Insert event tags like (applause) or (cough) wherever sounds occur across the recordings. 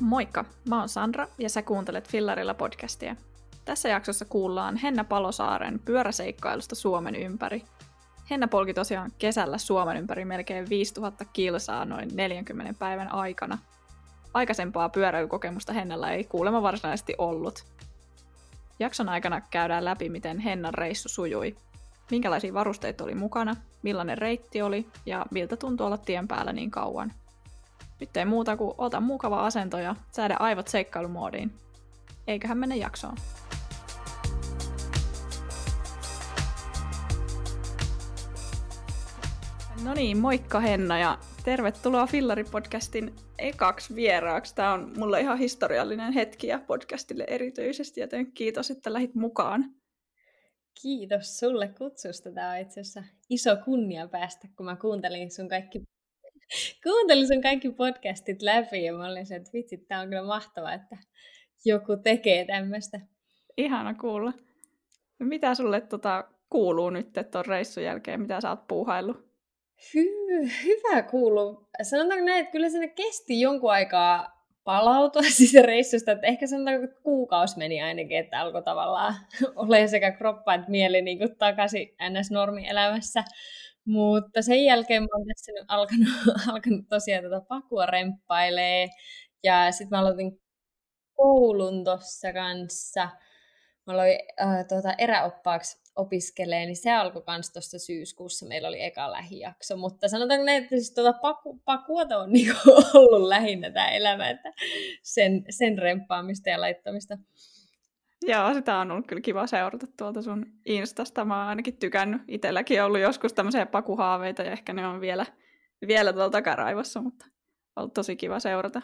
Moikka, mä oon Sandra ja sä kuuntelet Fillarilla podcastia. Tässä jaksossa kuullaan Henna Palosaaren pyöräseikkailusta Suomen ympäri. Henna polki tosiaan kesällä Suomen ympäri melkein 5000 kilsaa noin 40 päivän aikana. Aikaisempaa pyöräilykokemusta Hennalla ei kuulemma varsinaisesti ollut. Jakson aikana käydään läpi, miten Hennan reissu sujui, minkälaisia varusteita oli mukana, millainen reitti oli ja miltä tuntui olla tien päällä niin kauan. Nyt ei muuta kuin ota mukava asento ja säädä aivot seikkailumoodiin. Eiköhän mene jaksoon. No niin, moikka Henna ja tervetuloa Fillari-podcastin ekaksi vieraaksi. Tämä on mulle ihan historiallinen hetki ja podcastille erityisesti, joten kiitos, että lähit mukaan. Kiitos sulle kutsusta. Tämä on itse asiassa iso kunnia päästä, kun mä kuuntelin sun kaikki kuuntelin sun kaikki podcastit läpi ja mä olin se, että vitsi, tää on kyllä mahtavaa, että joku tekee tämmöistä. Ihana kuulla. Mitä sulle tota, kuuluu nyt tuon reissun jälkeen? Mitä sä oot puuhaillut? Hy- hyvä kuuluu. Sanotaanko näin, että kyllä sinne kesti jonkun aikaa palautua (laughs) siitä reissusta, että ehkä sanotaanko, että kuukausi meni ainakin, että alkoi tavallaan (laughs) ole sekä kroppa että mieli niin kuin takaisin NS-normielämässä. Mutta sen jälkeen mä oon tässä nyt alkanut, (laughs) alkanut tosiaan tätä pakua remppailee. Ja sitten mä aloitin koulun tuossa kanssa. Mä aloin äh, tuota, eräoppaaksi opiskelee, niin se alkoi myös tuossa syyskuussa. Meillä oli eka lähijakso, mutta sanotaanko näin, että siis tuota paku, pakuota on (laughs) niinku ollut lähinnä tämä elämä, että sen, sen remppaamista ja laittamista. Joo, sitä on ollut kyllä kiva seurata tuolta sun Instasta. Mä oon ainakin tykännyt. Itselläkin on ollut joskus tämmöisiä pakuhaaveita ja ehkä ne on vielä, vielä tuolla takaraivossa, mutta on ollut tosi kiva seurata.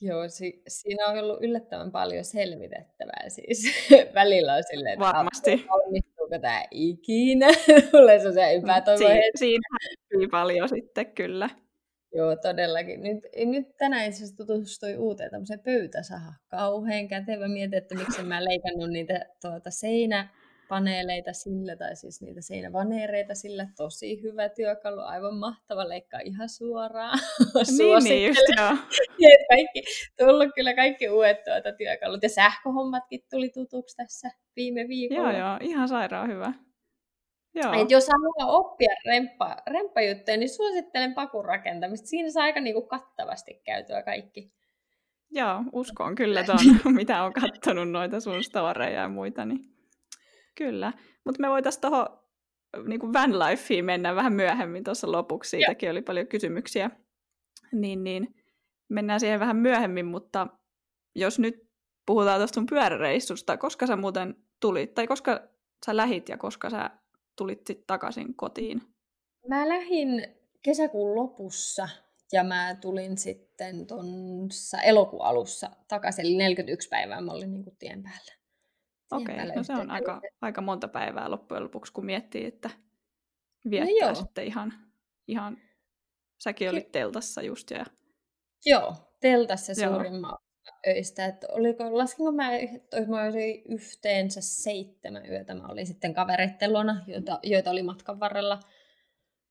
Joo, si- siinä on ollut yllättävän paljon selvitettävää siis. (laughs) Välillä on silleen, että Varmasti. valmistuuko tämä ikinä? (laughs) Tulee se se epätoivo. Si- siinä paljon sitten kyllä. Joo, todellakin. Nyt, nyt tänään itse asiassa tutustuin uuteen tämmöiseen pöytäsaha. Kauhean kätevä mieti, että miksi mä leikannut niitä tuota, seinäpaneeleita sillä, tai siis niitä seinävaneereita sillä. Tosi hyvä työkalu, aivan mahtava leikkaa ihan suoraan. (laughs) niin, niin just joo. (laughs) kaikki, tullut kyllä kaikki uudet tuota työkalut. Ja sähköhommatkin tuli tutuksi tässä viime viikolla. Joo, joo, ihan sairaan hyvä. Joo. Et jos haluaa oppia remppa, remppajuttuja, niin suosittelen pakun rakentamista. Siinä saa aika niinku kattavasti käytyä kaikki. Joo, uskon kyllä tuon, (laughs) mitä on katsonut noita sun storeja ja muita. Niin kyllä. Mutta me voitaisiin tuohon niin van lifeen mennä vähän myöhemmin tuossa lopuksi. Siitäkin Joo. oli paljon kysymyksiä. Niin, niin mennään siihen vähän myöhemmin, mutta jos nyt puhutaan tuosta sun pyöräreissusta, koska sä muuten tulit, tai koska sä lähit ja koska sä tulit sitten takaisin kotiin? Mä lähdin kesäkuun lopussa ja mä tulin sitten tuossa elokuun alussa takaisin, eli 41 päivää mä olin niin kuin tien päällä. Okei, okay, no se on aika, aika monta päivää loppujen lopuksi, kun miettii, että viettää no sitten ihan, ihan, säkin olit teltassa just. Ja... Joo, teltassa suurimman öistä. Että oliko, laskinko mä, että mä olin yhteensä seitsemän yötä. Mä olin sitten kavereitten luona, joita, joita oli matkan varrella.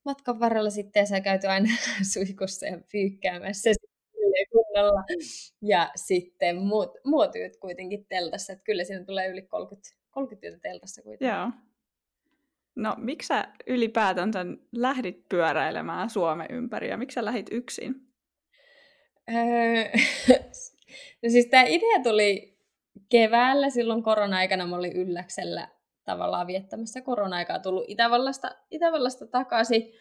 Matkan varrella sitten ja sä käyty aina (laughs) suihkussa ja pyykkäämässä kunnolla. Ja sitten muut, muut yöt kuitenkin teltassa. Että kyllä siinä tulee yli 30, 30 yötä teltassa kuitenkin. Joo. No, miksi sä ylipäätänsä lähdit pyöräilemään Suomen ympäri ja miksi sä lähdit yksin? (laughs) No siis tämä idea tuli keväällä, silloin korona-aikana mä olin ylläksellä tavallaan viettämässä korona-aikaa tullut Itävallasta, Itävallasta takaisin.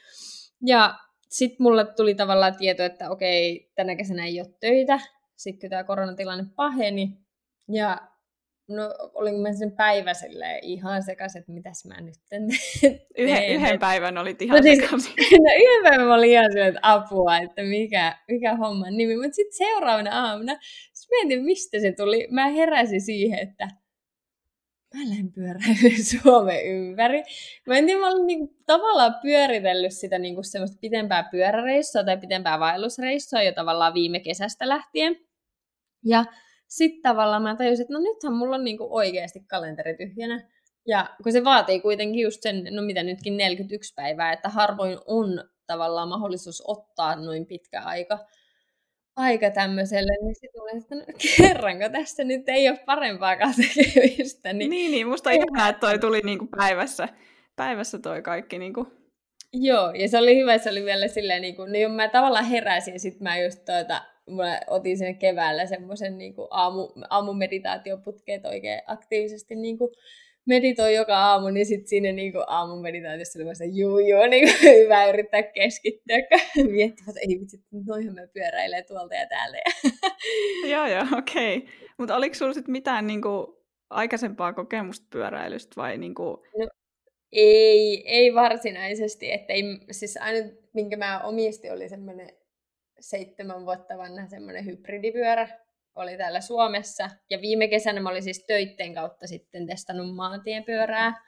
Ja sitten mulle tuli tavallaan tieto, että okei, tänä kesänä ei ole töitä. Sitten kun tämä koronatilanne paheni. Ja no olin mä sen päivä ihan sekaisin, että mitäs mä nyt teen. (laughs) Yhden, yhden päivän olit ihan no siis, (laughs) no yhden päivän mä olin ihan silleen, että apua, että mikä, mikä homman nimi. Mutta sitten seuraavana aamuna, sit mietin mistä se tuli. Mä heräsin siihen, että mä lähden pyöräilemään (laughs) Suomen ympäri. Mä en tiedä, mä olin niinku tavallaan pyöritellyt sitä niinku semmoista pitempää pyöräreissua tai pitempää vaellusreissua jo tavallaan viime kesästä lähtien. Ja sitten tavallaan mä tajusin, että no nythän mulla on niinku oikeasti kalenteri tyhjänä. Ja kun se vaatii kuitenkin just sen, no mitä nytkin 41 päivää, että harvoin on tavallaan mahdollisuus ottaa noin pitkä aika, aika tämmöiselle, niin sitten mulle, että no, kerranko tässä nyt ei ole parempaa tekemistä. Niin, niin, niin musta ihanaa, että toi tuli niinku päivässä, päivässä toi kaikki niinku Joo, ja se oli hyvä, se oli vielä silleen, niin kuin, niin mä tavallaan heräsin, sitten mä just tuota, mä otin sen keväällä semmoisen niin aamu, aamumeditaatioputkeet oikein aktiivisesti niin kuin, meditoin joka aamu, niin sitten siinä niin kuin aamun meditaatiossa oli se juu, juu, niin kuin, (laughs) hyvä yrittää keskittyä, kun (laughs) miettivät, että ei vitsi, noihin me pyöräilee tuolta ja täältä. (laughs) joo, joo, okei. Okay. Mutta oliko sulla sitten mitään niin kuin, aikaisempaa kokemusta pyöräilystä vai niin kuin... no, ei, ei varsinaisesti, että ei, siis aina minkä mä omistin oli semmoinen seitsemän vuotta vanha semmoinen hybridipyörä, oli täällä Suomessa. Ja viime kesänä mä olin siis töitten kautta sitten testannut maantiepyörää,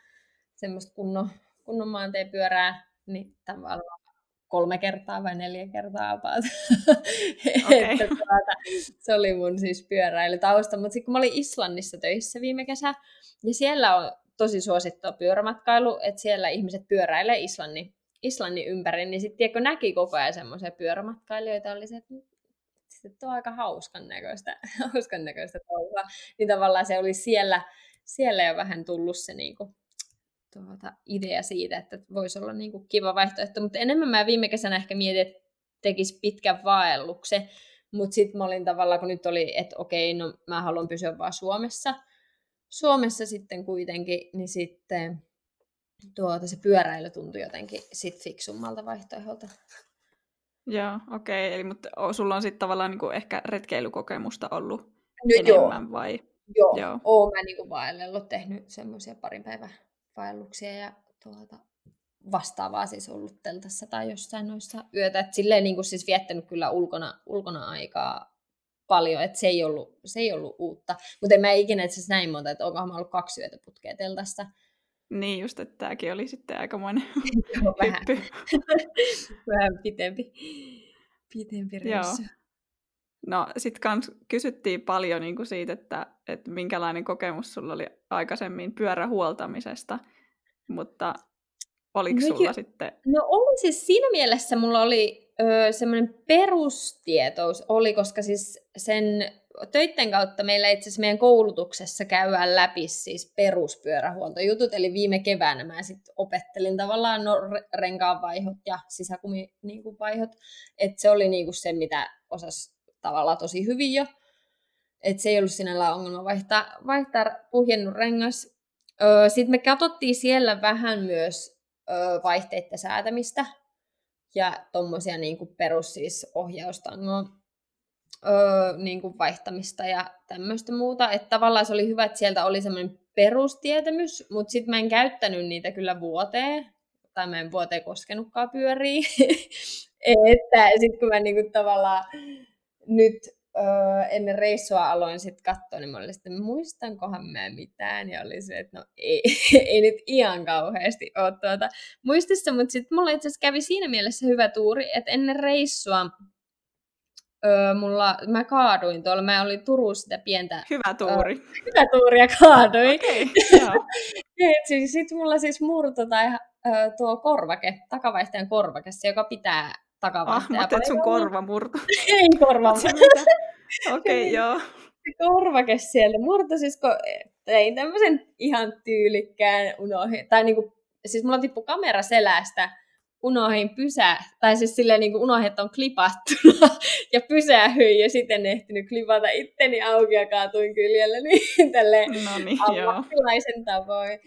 semmoista kunnon, kunnon maantiepyörää, niin tavallaan kolme kertaa vai neljä kertaa about. (laughs) Okay. että tuota, se oli mun siis pyöräilytausta. Mutta sitten kun mä olin Islannissa töissä viime kesä, ja siellä on tosi suosittua pyörämatkailu, että siellä ihmiset pyöräilee Islannin, Islannin ympäri, niin sitten näki koko ajan semmoisia pyörämatkailijoita, oli se, että sitten on aika hauskan näköistä, (laughs) hauskan näköistä touhua. Niin tavallaan se oli siellä, siellä jo vähän tullut se niinku, tuota, idea siitä, että voisi olla niinku kiva vaihtoehto. Mutta enemmän mä viime kesänä ehkä mietin, että tekisi pitkän vaelluksen. Mutta sitten mä olin tavallaan, kun nyt oli, että okei, no mä haluan pysyä vaan Suomessa. Suomessa sitten kuitenkin, niin sitten tuota, se pyöräily tuntui jotenkin sit fiksummalta vaihtoehdolta. Joo, okei. Okay. Eli mutta sulla on sitten tavallaan niinku ehkä retkeilykokemusta ollut no, enemmän joo. vai? Joo, joo. oon mä niinku vaellellut, tehnyt semmoisia parin päivän vaelluksia ja tuota, vastaavaa siis ollut teltassa tai jossain noissa yötä. Et silleen niin kuin siis viettänyt kyllä ulkona, ulkona aikaa paljon, että se ei ollut, se ei ollut uutta. Mutta en mä ikinä itse näin monta, että onkohan mä ollut kaksi yötä putkea teltassa. Niin just, että tämäkin oli sitten aikamoinen (laughs) Joo, vähän. (laughs) vähän pitempi, pitempi reissu. Joo. No sitten kans kysyttiin paljon niin kuin siitä, että, että minkälainen kokemus sulla oli aikaisemmin pyörähuoltamisesta, mutta oliko no, sulla sitten... No oli siis siinä mielessä mulla oli öö, semmoinen perustietous oli, koska siis sen töitten kautta meillä itse asiassa meidän koulutuksessa käydään läpi siis peruspyörähuoltojutut, eli viime keväänä mä sitten opettelin tavallaan no, renkaanvaihot ja sisäkumivaihot, että se oli niinku se, mitä osas tavallaan tosi hyvin jo, että se ei ollut sinällään ongelma vaihtaa, vaihtaa puhjennut rengas. Sitten me katsottiin siellä vähän myös vaihteiden säätämistä ja tuommoisia niinku perus siis ohjaustangoa öö, niin kuin vaihtamista ja tämmöistä muuta. Että tavallaan se oli hyvä, että sieltä oli semmoinen perustietämys, mutta sitten mä en käyttänyt niitä kyllä vuoteen, tai mä en vuoteen koskenutkaan pyöriä. (laughs) että sitten kun mä niinku tavallaan nyt öö, ennen reissua aloin sitten katsoa, niin mä olin sitten, muistankohan mä mitään, ja oli se, että no ei, (laughs) ei nyt ihan kauheasti ole tuota muistissa, mutta sitten mulla itse asiassa kävi siinä mielessä hyvä tuuri, että ennen reissua öö, mulla, mä kaaduin tuolla, mä olin Turussa sitä pientä... Hyvä tuuri. Öö, (laughs) hyvä tuuri ja kaaduin. Okay, (laughs) siis, Sitten mulla siis murto tai öö, tuo korvake, takavaihtajan korvake, se joka pitää takavaihtaja. Ah, mä sun korva murto. (laughs) Ei korva Okei, okay, joo. Se korvake sieltä murto, siis kun tein tämmöisen ihan tyylikkään unohdin, tai niinku, siis mulla tippui kamera selästä, unohdin pysää, tai siis silleen niin kuin unohdin, että on klipattuna (laughs) ja pysähyin ja sitten ehtinyt klipata itteni auki ja kaatuin kyljellä (laughs) niin tälleen no niin, ammattilaisen tavoin.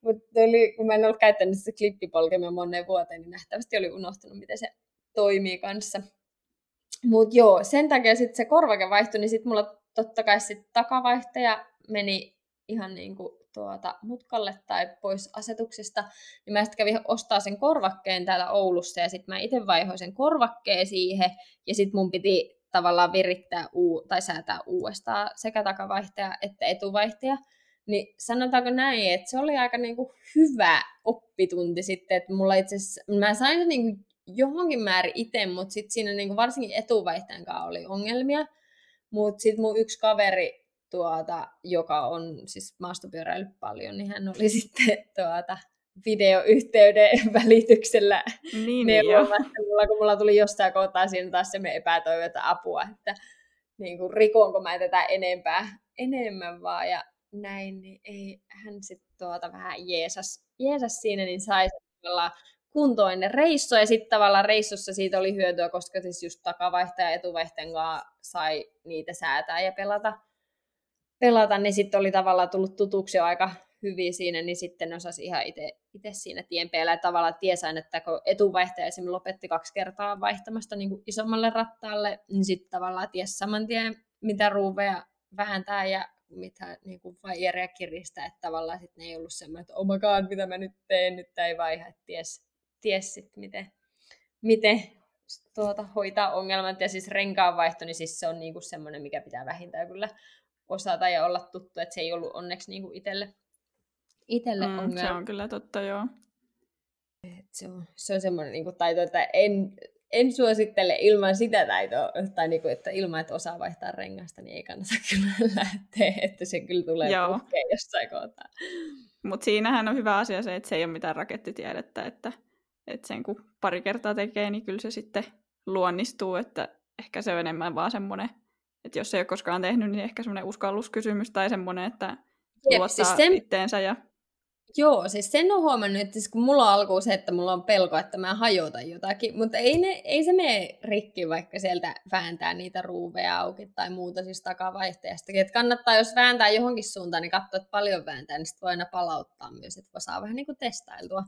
Mutta kun mä en ollut käyttänyt sitä klippipolkemia moneen vuoteen, niin nähtävästi oli unohtunut, miten se toimii kanssa. Mutta joo, sen takia sitten se korvake vaihtui, niin sitten mulla totta kai sitten takavaihtaja meni ihan niin kuin tuota, mutkalle tai pois asetuksista, niin mä sitten kävin ostaa sen korvakkeen täällä Oulussa ja sitten mä itse vaihoin sen korvakkeen siihen ja sitten mun piti tavallaan virittää uu- tai säätää uudestaan sekä takavaihtaja että etuvaihtaja. Niin sanotaanko näin, että se oli aika niinku hyvä oppitunti sitten, että mulla itse mä sain sen niinku johonkin määrin itse, mutta sitten siinä niinku varsinkin etuvaihtajan kanssa oli ongelmia. Mutta sitten mun yksi kaveri tuota, joka on siis maastopyöräillyt paljon, niin hän oli (laughs) sitten tuota, videoyhteyden välityksellä Niin, neuvomassa mulla, kun mulla tuli jostain kohtaa siinä taas se epätoivota apua, että niin kuin, rikoonko mä tätä enempää, enemmän vaan ja näin, niin ei, hän sitten tuota vähän jeesas, jeesas siinä, niin sai kuntoinen reissu, ja sitten tavallaan reissussa siitä oli hyötyä, koska siis just takavaihtaja ja etuvaihtajan kanssa sai niitä säätää ja pelata, pelata niin sitten oli tavallaan tullut tutuksi jo aika hyvin siinä, niin sitten osasi ihan itse siinä tien päällä. Ja tavallaan tiesain, että kun etuvaihtaja esimerkiksi lopetti kaksi kertaa vaihtamasta niin kuin isommalle rattaalle, niin sitten tavallaan ties saman tien, mitä ruuveja vähentää ja mitä niin kuin vaijeria kiristää, että tavallaan sitten ne ei ollut semmoinen, että oh my god, mitä mä nyt teen, nyt ei vaiha, että ties, ties sit, miten, miten tuota, hoitaa ongelmat. Ja siis renkaanvaihto, niin siis se on niinku semmoinen, mikä pitää vähintään kyllä osata ja olla tuttu, että se ei ollut onneksi niinku itselle, itselle mm, ongelma. Se on kyllä totta, joo. Et se on, se on semmoinen niinku taito, että en, en suosittele ilman sitä taitoa, tai niinku, että ilman, että osaa vaihtaa rengasta, niin ei kannata (laughs) kyllä lähteä, että se kyllä tulee puhkeen jossain kohtaa. Mutta siinähän on hyvä asia se, että se ei ole mitään rakettitiedettä, että, että sen kun pari kertaa tekee, niin kyllä se sitten luonnistuu, että ehkä se on enemmän vaan semmoinen, että jos ei ole koskaan tehnyt, niin ehkä semmoinen uskalluskysymys tai semmoinen, että Jep, luottaa siis sen... itteensä ja Joo, siis sen on huomannut, että siis kun mulla on alkuun se, että mulla on pelko, että mä hajotan jotakin, mutta ei, ne, ei se mene rikki, vaikka sieltä vääntää niitä ruuveja auki tai muuta siis takavaihteesta. Että kannattaa, jos vääntää johonkin suuntaan, niin katsoa, että paljon vääntää, niin sitten voi aina palauttaa myös, että saa vähän niin kuin testailtua.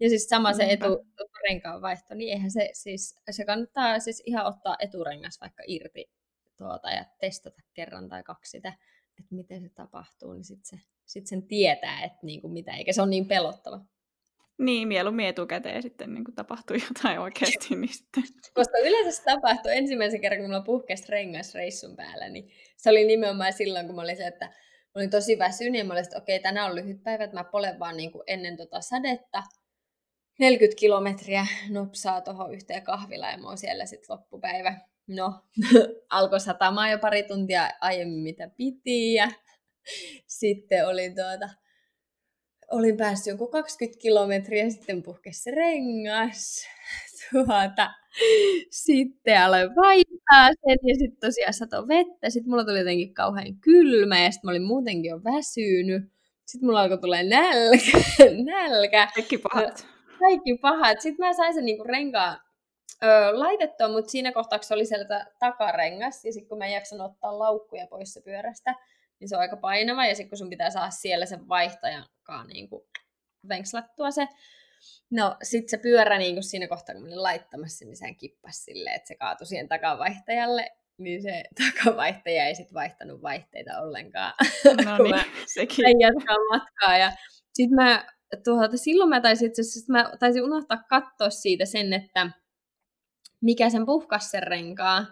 Ja siis sama se eturenkaan vaihto, niin eihän se siis, se kannattaa siis ihan ottaa eturengas vaikka irti tuota ja testata kerran tai kaksi sitä, että miten se tapahtuu, niin sitten se sit sen tietää, että niinku mitä, eikä se ole niin pelottava. Niin, mieluummin etukäteen sitten niin tapahtuu (laughs) jotain oikeasti. Niin sitten. Koska yleensä se tapahtui ensimmäisen kerran, kun mulla puhkesi rengas reissun päällä, niin se oli nimenomaan silloin, kun mä olin se, että mä olin tosi väsynyt ja mä olin, että okei, okay, tänään on lyhyt päivä, että mä polen vaan niin kuin ennen tota sadetta 40 kilometriä nopsaa tuohon yhteen kahvilaan ja mä oon siellä sitten loppupäivä. No, (laughs) alkoi satamaan jo pari tuntia aiemmin mitä piti ja (laughs) sitten olin tuota, olin päässyt joku 20 kilometriä, sitten puhkesi rengas. (laughs) Tuota, sitten aloin vaihtaa sen ja sitten tosiaan sato vettä. Sitten mulla tuli jotenkin kauhean kylmä ja sitten mä olin muutenkin jo väsynyt. Sitten mulla alkoi tulla nälkä. nälkä. Kaikki pahat. Kaikki pahat. Sitten mä sain sen niinku renkaan ö, laitettua, mutta siinä kohtaa, se oli sieltä takarengas, ja sitten kun mä en jaksanut ottaa laukkuja pois se pyörästä, niin se on aika painava, ja sitten kun sun pitää saada siellä sen vaihtajankaan niin kuin venkslattua se, no sit se pyörä niin kuin siinä kohtaa, kun mä olin laittamassa, niin sehän kippasi silleen, että se kaatui siihen takavaihtajalle, niin se (laughs) takavaihtaja ei sitten vaihtanut vaihteita ollenkaan, no (laughs) kun niin, mä sekin. jatkaa matkaa, ja sitten mä tuota, silloin mä taisin, itse mä taisin unohtaa katsoa siitä sen, että mikä sen puhkas sen renkaan,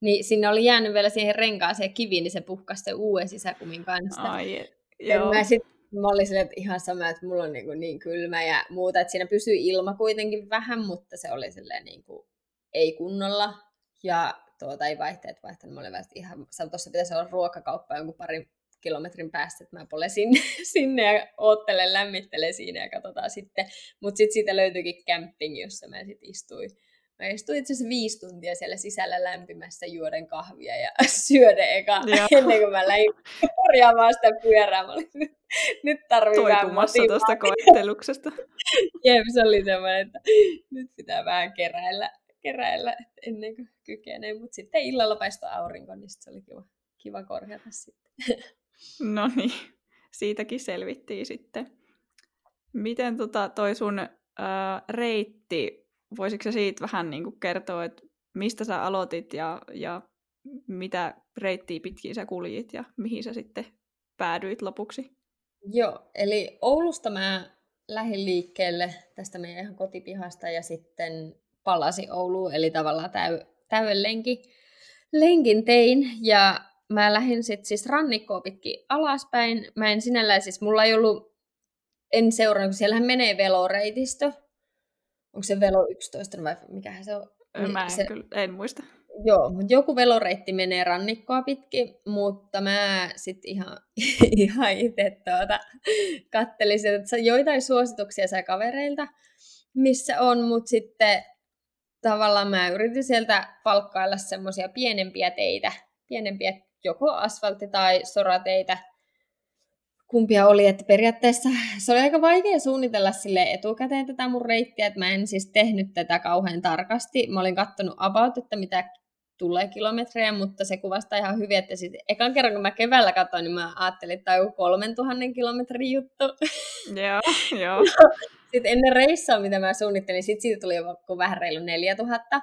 niin sinne oli jäänyt vielä siihen renkaaseen kiviin, niin se puhkasi sen uuden sisäkumin kanssa. Ai, joo. Mä, sit, mä olin sille, että ihan sama, että mulla on niin, kuin niin kylmä ja muuta, että siinä pysyy ilma kuitenkin vähän, mutta se oli silleen niin kuin, ei kunnolla. Ja tuota, ei vaihteet vaihtanut, mä olin vähän ihan, tuossa pitäisi olla ruokakauppa jonkun parin kilometrin päästä, että mä polen sinne, (laughs) sinne ja oottelen, lämmittelen siinä ja katsotaan sitten. Mutta sitten siitä löytyikin camping, jossa mä sitten istuin Mä istuin itse asiassa viisi tuntia siellä sisällä lämpimässä juoden kahvia ja (laughs) syöden eka Joo. ennen kuin mä lähdin korjaamaan sitä pyörää. Mä olin, nyt tarvii vähän tuosta (laughs) koetteluksesta. Jep, se oli semmoinen, että nyt pitää vähän keräillä, keräillä ennen kuin kykenee. Mutta sitten illalla paistoi aurinko, niin se oli kiva, kiva korjata sitten. (laughs) No niin, siitäkin selvittiin sitten. Miten tota toi sun äh, reitti voisitko siitä vähän niin kuin kertoa, että mistä sä aloitit ja, ja mitä reittiä pitkin sä kuljit ja mihin sä sitten päädyit lopuksi? Joo, eli Oulusta mä lähdin liikkeelle tästä meidän ihan kotipihasta ja sitten palasin Ouluun, eli tavallaan täy, täyden lenki, lenkin tein ja mä lähdin sitten siis rannikkoa pitkin alaspäin. Mä en sinällään siis, mulla ei ollut, en seurannut, kun siellähän menee veloreitistö, onko se Velo 11 vai mikähän se on? Niin mä en, se, kyllä, en muista. Joo, joku veloreitti menee rannikkoa pitkin, mutta mä sitten ihan, (laughs) ihan itse tuota, kattelisin, että joitain suosituksia sai kavereilta, missä on, mutta sitten tavallaan mä yritin sieltä palkkailla semmoisia pienempiä teitä, pienempiä joko asfaltti- tai sorateitä, kumpia oli, että periaatteessa se oli aika vaikea suunnitella sille etukäteen tätä mun reittiä, että mä en siis tehnyt tätä kauhean tarkasti. Mä olin kattonut about, että mitä tulee kilometrejä, mutta se kuvastaa ihan hyvin, että sitten ekan kerran kun mä keväällä katsoin, niin mä ajattelin, että tämä on joku 3000 kilometrin juttu. Joo, (laughs) joo. sitten ennen reissaa, mitä mä suunnittelin, sitten siitä tuli joku vähän reilu 4000.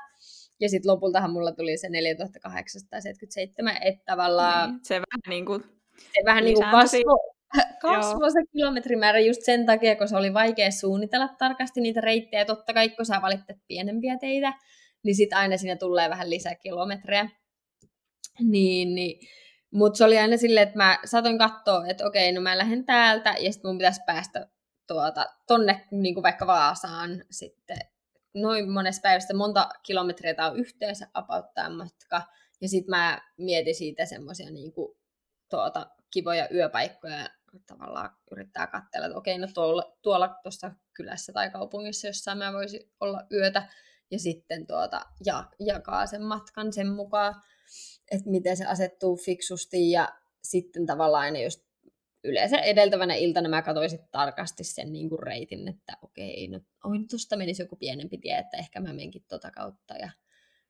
Ja sitten lopultahan mulla tuli se 4877, että tavallaan... Niin, se vähän niin kuin se vähän niin kuin kasvo, (laughs) kasvoi se kilometrimäärä just sen takia, kun se oli vaikea suunnitella tarkasti niitä reittejä. Totta kai, kun sä valitset pienempiä teitä, niin sitten aina siinä tulee vähän lisää kilometrejä. Niin, niin. Mutta se oli aina silleen, että mä saatoin katsoa, että okei, no mä lähden täältä, ja sitten mun pitäisi päästä tuota, tonne niin kuin vaikka Vaasaan sitten noin monessa päivästä, monta kilometriä tämä on yhteensä about matka. Ja sitten mä mietin siitä semmoisia niin tuota, kivoja yöpaikkoja, tavallaan yrittää katsella, että okei, no tuolla, tuolla tuossa kylässä tai kaupungissa jossain mä voisin olla yötä, ja sitten tuota, ja, jakaa sen matkan sen mukaan, että miten se asettuu fiksusti, ja sitten tavallaan aina just yleensä edeltävänä iltana mä katsoisin tarkasti sen niin kuin reitin, että okei, no oi, tuosta menisi joku pienempi tie, että ehkä mä menkin tota kautta ja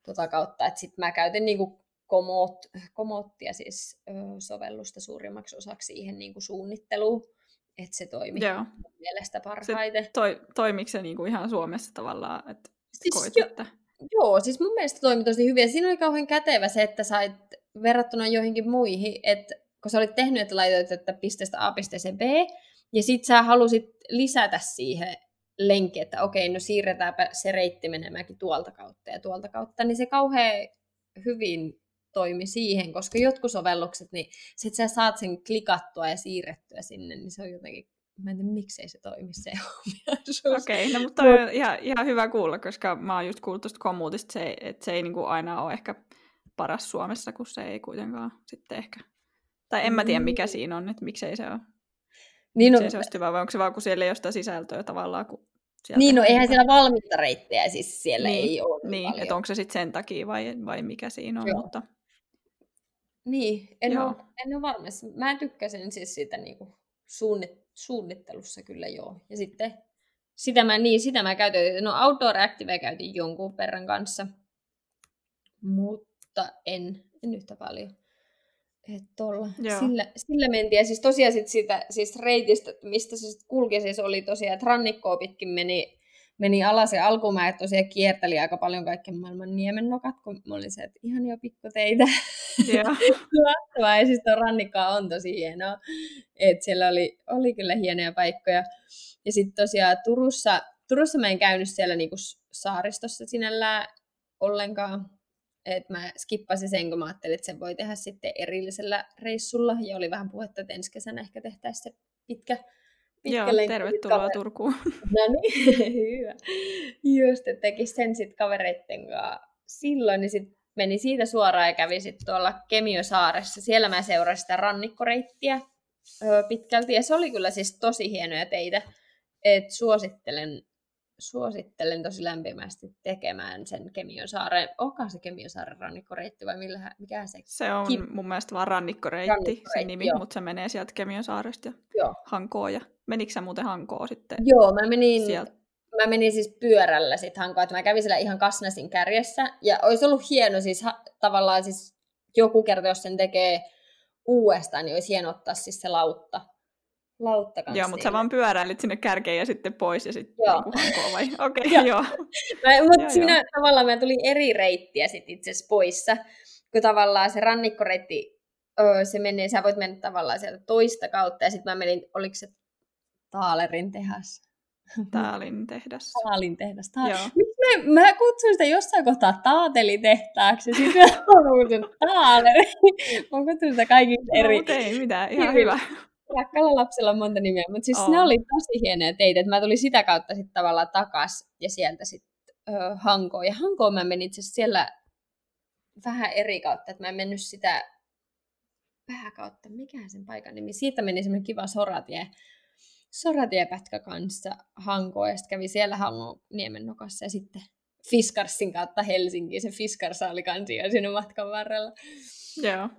tota kautta, että sitten mä käytin niin kuin Komoot, Komoottia siis ö, sovellusta suurimmaksi osaksi siihen niin kuin suunnitteluun, että se toimii Joo. mielestä parhaiten. Se toi, toimiko se niin kuin ihan Suomessa tavallaan, että siis koit, jo, että... Joo, siis mun mielestä toimi tosi hyvin. Siinä oli kauhean kätevä se, että sait verrattuna joihinkin muihin, että kun sä olit tehnyt, että laitoit, että pisteestä A pisteeseen B, ja sit sä halusit lisätä siihen lenki, että okei, no siirretäänpä se reitti menemäänkin tuolta kautta ja tuolta kautta, niin se kauhean hyvin toimi siihen, koska jotkut sovellukset, niin sit sä saat sen klikattua ja siirrettyä sinne, niin se on jotenkin, mä en tiedä miksei se toimi se (laughs) Okei, okay, no mutta on ihan, ihan hyvä kuulla, koska mä oon just kuullut tuosta kommuutista, se, että se ei niin kuin aina ole ehkä paras Suomessa, kun se ei kuitenkaan sitten ehkä, tai en mä tiedä mikä mm. siinä on, että miksei se ole. Niin no, se olisi hyvä, vai onko se vaan, kun siellä ei ole sitä sisältöä tavallaan, kun niin, no eihän siellä valmiita reittejä, siis siellä niin, ei ole niin, niin että onko se sitten sen takia vai, vai mikä siinä on, Joo. mutta... Niin, en, joo. ole, en ole varma. Mä tykkäsin siis siitä niinku suunnit, suunnittelussa kyllä joo. Ja sitten sitä mä, niin, sitä mä käytin, no Outdoor Active käytin jonkun verran kanssa, mutta en, en yhtä paljon. Että sillä, sillä mentiin. Ja siis tosiaan sit siitä siis reitistä, mistä se sit kulki, siis oli tosiaan, että rannikkoa pitkin meni meni alas ja alkumäet tosiaan kierteli aika paljon kaiken maailman niemennokat, kun mä olin se, että ihan jo pikkuteitä. Mahtavaa, ja siis tuo rannikkoa on tosi hienoa. että siellä oli, oli kyllä hienoja paikkoja. Ja sitten tosiaan Turussa, Turussa mä en käynyt siellä niinku saaristossa sinällään ollenkaan. Et mä skippasin sen, kun mä ajattelin, että sen voi tehdä sitten erillisellä reissulla. Ja oli vähän puhetta, että ensi kesänä ehkä tehtäisiin se pitkä, Joo, tervetuloa kaver... Turkuun. (laughs) No niin, (laughs) hyvä. Just, että tekisi sen sitten kavereitten kanssa silloin, niin sitten meni siitä suoraan ja kävi sitten tuolla Kemiosaaressa. Siellä mä seurasin sitä rannikkoreittiä pitkälti, ja se oli kyllä siis tosi hienoja teitä. Et suosittelen, suosittelen tosi lämpimästi tekemään sen Kemiosaaren. Onko se Kemiosaaren rannikkoreitti vai millä, mikä se? Se on Kim... mun mielestä vaan rannikkoreitti, rannikkoreitti se nimi, mutta se menee sieltä Kemiosaaresta ja Hankoon ja Menikö sä muuten Hankoon sitten? Joo, mä menin, sieltä? mä menin siis pyörällä sitten Hankoon, että mä kävin siellä ihan Kasnasin kärjessä. Ja olisi ollut hieno siis ha, tavallaan siis joku kerta, jos sen tekee uudestaan, niin olisi hieno ottaa siis se lautta. Lautta kanssa joo, mutta sä vaan pyöräilit sinne kärkeen ja sitten pois ja sitten niin Hankoon vai? (laughs) Okei, okay, joo. (laughs) mutta siinä joo. tavallaan mä tulin eri reittiä sitten itse asiassa poissa, kun tavallaan se rannikkoreitti, öö, se menee, sä voit mennä tavallaan sieltä toista kautta ja sitten mä menin, oliko se Taalerin tehdas. (laughs) Taalin tehdas. Taalin tehdas. Ta- mä, mä kutsuin sitä jossain kohtaa taatelitehtaaksi, ja sitten mä (laughs) kutsun taaleri. mä kutsun sitä kaikista no, eri. No, ei mitään, ihan hyvä. Rakkalla lapsella on monta nimeä, mutta siis oh. ne oli tosi hienoja teitä, että mä tulin sitä kautta sitten tavallaan takas ja sieltä sitten uh, Hankoon. Ja Hankoon mä menin itse siellä vähän eri kautta, että mä en mennyt sitä pääkautta, mikä sen paikan nimi. Siitä meni semmoinen kiva soratie, soratiepätkä kanssa Hankoon, ja sitten kävi siellä Hangon niemen nokassa, ja sitten Fiskarsin kautta Helsinkiin. Se Fiskarsa oli kansia siinä matkan varrella. Joo.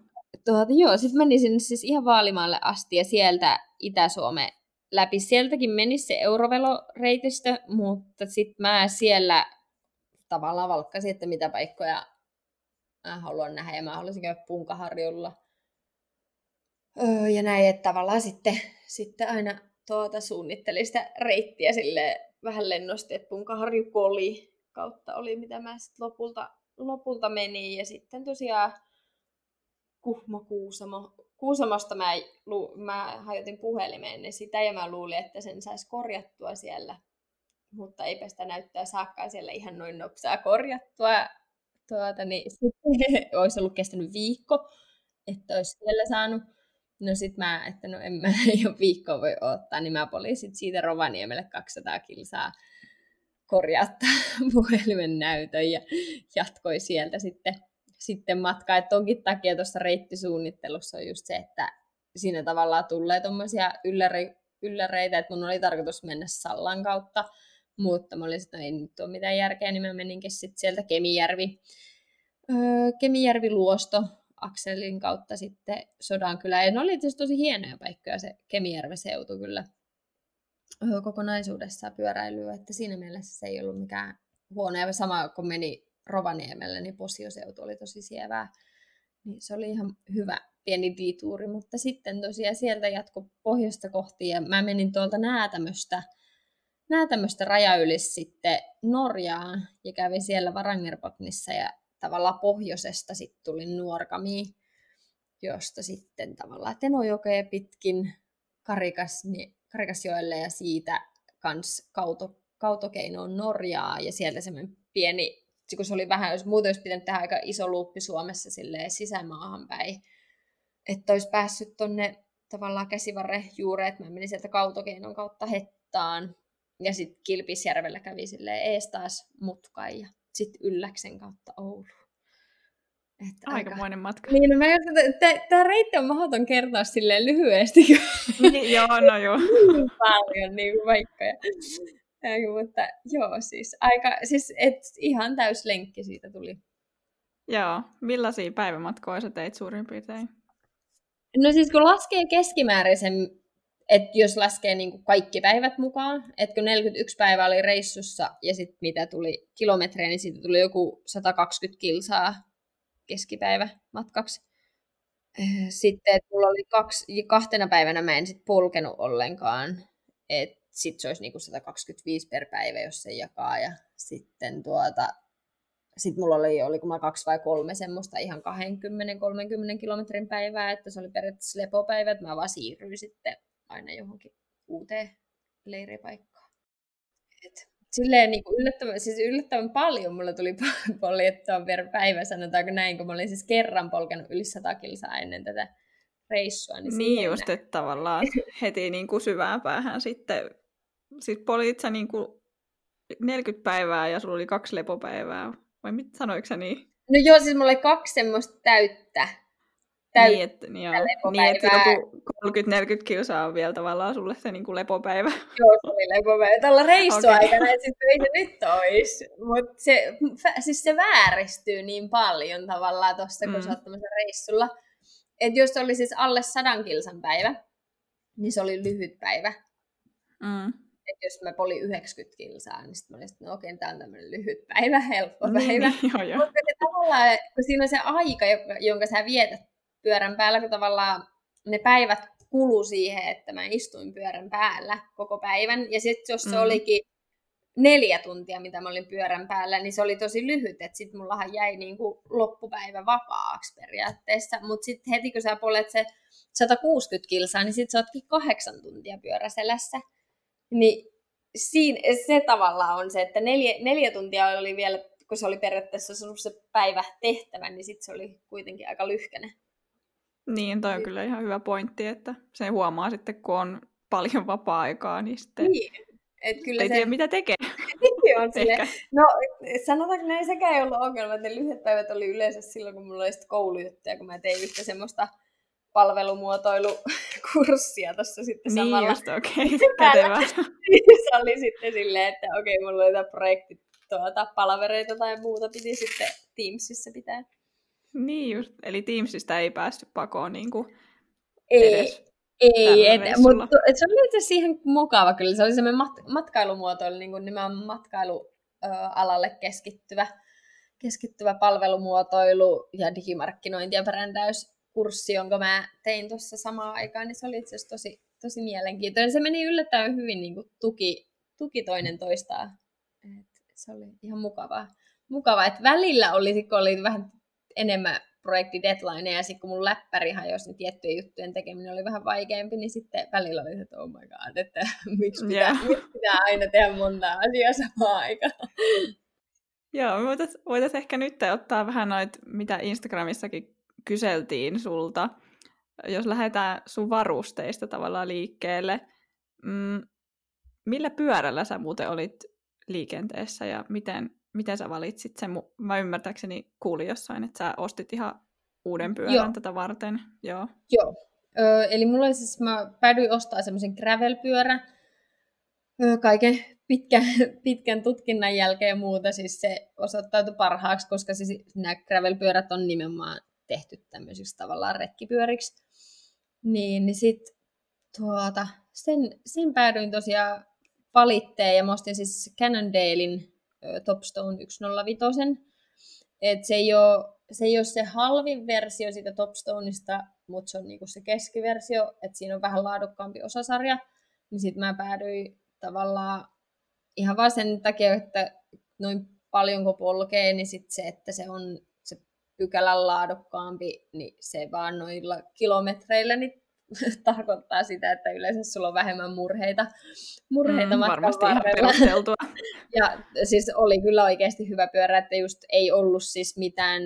Tuota, joo, sitten menin sinne siis ihan Vaalimaalle asti, ja sieltä Itä-Suomen läpi. Sieltäkin meni se Euroveloreitistö, mutta sitten mä siellä tavallaan valkkasin, että mitä paikkoja mä haluan nähdä, ja mä haluaisin käydä Punkaharjulla. Öö, ja näin, että tavallaan sitten, sitten aina tuota suunnittelin sitä reittiä sille vähän lennosti, että Punkaharju Koli kautta oli, mitä mä sitten lopulta, lopulta menin. Ja sitten tosiaan Kuhmo Kuusamo. Kuusamosta mä, mä hajotin puhelimeen niin sitä ja mä luulin, että sen saisi korjattua siellä. Mutta eipä sitä näyttää saakkaan siellä ihan noin nopsaa korjattua. Tuota, niin sitten (laughs) olisi ollut kestänyt viikko, että olisi siellä saanut. No sit mä, että no en mä (laughs) jo viikkoa voi ottaa, niin mä poliisit siitä Rovaniemelle 200 kilsaa korjata (laughs) puhelimen näytön ja jatkoi sieltä sitten, sitten matkaa. Et tonkin takia tuossa reittisuunnittelussa on just se, että siinä tavallaan tulee tuommoisia ylläri, ylläreitä, että mun oli tarkoitus mennä Sallan kautta, mutta mä olin että no ei nyt ole mitään järkeä, niin mä meninkin sitten sieltä Kemijärvi, öö, Kemijärvi Luosto Akselin kautta sitten Sodankylä. Ja ne oli tietysti tosi hienoja paikkoja se Kemijärven seutu kyllä kokonaisuudessaan pyöräilyä, että siinä mielessä se ei ollut mikään huono. Ja sama kun meni Rovaniemelle, niin Posioseutu oli tosi sievää. Niin se oli ihan hyvä pieni dituuri, mutta sitten tosiaan sieltä jatko pohjoista kohti ja mä menin tuolta Näätämöstä, Näätämöstä raja yli sitten Norjaan ja kävin siellä Varangerbotnissa ja tavallaan pohjoisesta sitten tuli Nuorkamiin, josta sitten tavallaan Tenojokea pitkin Karikas, niin Karikasjoelle ja siitä kans kauto, kautokeinoon Norjaa. Ja sieltä semmoinen pieni, kun se oli vähän, jos muuten olisi pitänyt tehdä aika iso luuppi Suomessa silleen sisämaahan päin, että olisi päässyt tonne tavallaan käsivarre juureet, mä menin sieltä kautokeinon kautta Hettaan. Ja sitten Kilpisjärvellä kävi silleen ees taas mutkaan sitten Ylläksen kautta Oulu. Että Aikamoinen aika... matka. Niin, no mä tämä reitti on mahdoton kertoa silleen lyhyesti. niin, joo, no joo. (laughs) niin paljon niin paikkoja. Ja, mutta joo, siis, aika, siis et, ihan täys lenkki siitä tuli. Joo, millaisia päivämatkoja sä teit suurin piirtein? No siis kun laskee keskimääräisen, että jos laskee niin kuin kaikki päivät mukaan, että kun 41 päivää oli reissussa ja sitten mitä tuli kilometrejä, niin siitä tuli joku 120 kilsaa keskipäivä matkaksi. Äh, sitten, mulla oli kaksi, kahtena päivänä mä en sit polkenut ollenkaan. Että sit se olisi niinku 125 per päivä, jos se jakaa. Ja sitten tuota, sit mulla oli, oli kun kaksi vai kolme semmoista ihan 20-30 kilometrin päivää, että se oli periaatteessa lepopäivä, että mä vaan siirryin sitten aina johonkin uuteen leiripaikkaan. Et silleen niin kuin yllättävän, siis yllättävän paljon mulla tuli (laughs) poljettua per päivä, sanotaanko näin, kun mä olin siis kerran polkenut yli 100 kilsaa ennen tätä reissua. Niin, niin just, että tavallaan (laughs) heti niin kuin syvään päähän sitten, sit polit sä niin kuin 40 päivää ja sulla oli kaksi lepopäivää, vai mitä sanoiko sä niin? No joo, siis mulla oli kaksi semmoista täyttä täyttä niin, että, niin, joo, niin, että joku 30-40 kilsaa on vielä tavallaan sulle se niin kuin lepopäivä. (laughs) Joo, se oli lepopäivä. Tällä reissuaikana, okay. että ei se nyt olisi. Mutta se, siis se vääristyy niin paljon tavallaan tuossa, kun mm. sä oot reissulla. Että jos oli siis alle sadan kilsan päivä, niin se oli lyhyt päivä. Mm. Et jos mä poli 90 kilsaa, niin sitten mä olin, että no okei, tämä on tämmöinen lyhyt päivä, helppo niin, päivä. Niin, joo, joo. Mutta se tavallaan, kun siinä on se aika, jonka sä vietät pyörän päällä, kun tavallaan ne päivät kulu siihen, että mä istuin pyörän päällä koko päivän. Ja sitten jos se mm. olikin neljä tuntia, mitä mä olin pyörän päällä, niin se oli tosi lyhyt, että sitten mullahan jäi niin kuin loppupäivä vapaaksi periaatteessa. Mutta sitten heti kun sä polet se 160 kilsaa, niin sitten sä ootkin kahdeksan tuntia pyöräselässä. Niin siinä, se tavallaan on se, että neljä, neljä tuntia oli vielä, kun se oli periaatteessa se päivä tehtävä, niin sitten se oli kuitenkin aika lyhkäinen. Niin, toi on kyllä ihan hyvä pointti, että se huomaa sitten, kun on paljon vapaa-aikaa, niin sitten niin. Et kyllä ei se... tiedä, mitä tekee. (laughs) On no sanotaanko näin, sekään ei ollut ongelma, että ne lyhyet päivät oli yleensä silloin, kun mulla oli sitten koulujuttuja, kun mä tein yhtä semmoista palvelumuotoilukurssia tuossa sitten niin samalla. just, okei, (laughs) okay. se oli sitten silleen, että okei, okay, mulla oli jotain projekti, tuota, palavereita tai muuta piti sitten Teamsissa pitää. Niin just, eli Teamsista ei päästy pakoon niin kuin ei, ei, et, mutta et se oli itse siihen mukava kyllä. Se oli semmoinen mat, matkailumuotoilu, niin kuin nimenomaan matkailualalle keskittyvä, keskittyvä palvelumuotoilu ja digimarkkinointi ja brändäyskurssi, jonka mä tein tuossa samaan aikaan, niin se oli itse asiassa tosi, tosi mielenkiintoinen. Se meni yllättävän hyvin niin kuin tuki, tuki toinen toistaan. Et se oli ihan mukavaa. Mukava, että välillä oli, kun oli vähän enemmän projekti deadline, ja sitten kun mun läppäri hajosi, niin tiettyjen juttujen tekeminen oli vähän vaikeampi, niin sitten välillä oli, että oh my god, että (laughs) miksi pitää, yeah. miksi pitää aina tehdä monta asiaa samaan aikaan. (laughs) Joo, voitaisiin voitais ehkä nyt ottaa vähän noit, mitä Instagramissakin kyseltiin sulta. Jos lähdetään sun varusteista tavallaan liikkeelle, mm, millä pyörällä sä muuten olit liikenteessä ja miten, miten sä valitsit sen? Mä ymmärtääkseni kuulin jossain, että sä ostit ihan uuden pyörän Joo. tätä varten. Joo. Joo. Ö, eli mulla oli siis, mä päädyin ostaa semmoisen gravel-pyörän kaiken pitkän, (laughs) pitkän tutkinnan jälkeen ja muuta, siis se osoittautui parhaaksi, koska siis nämä gravel-pyörät on nimenomaan tehty tämmöisiksi tavallaan rekkipyöriksi. Niin, niin sit tuota, sen, sen päädyin tosiaan valitteen ja mä ostin siis Cannondalein Topstone 105. Et se, ei ole, se ei ole se halvin versio siitä Topstoneista, mutta se on niinku se keskiversio, että siinä on vähän laadukkaampi osasarja. Niin sitten mä päädyin tavallaan ihan vaan sen takia, että noin paljonko polkee, niin sit se, että se on se pykälän laadukkaampi, niin se vaan noilla kilometreillä niin (laughs) tarkoittaa sitä, että yleensä sulla on vähemmän murheita, murheita mm, Varmasti ihan perusteltua. (laughs) ja siis oli kyllä oikeasti hyvä pyörä, että just ei ollut siis mitään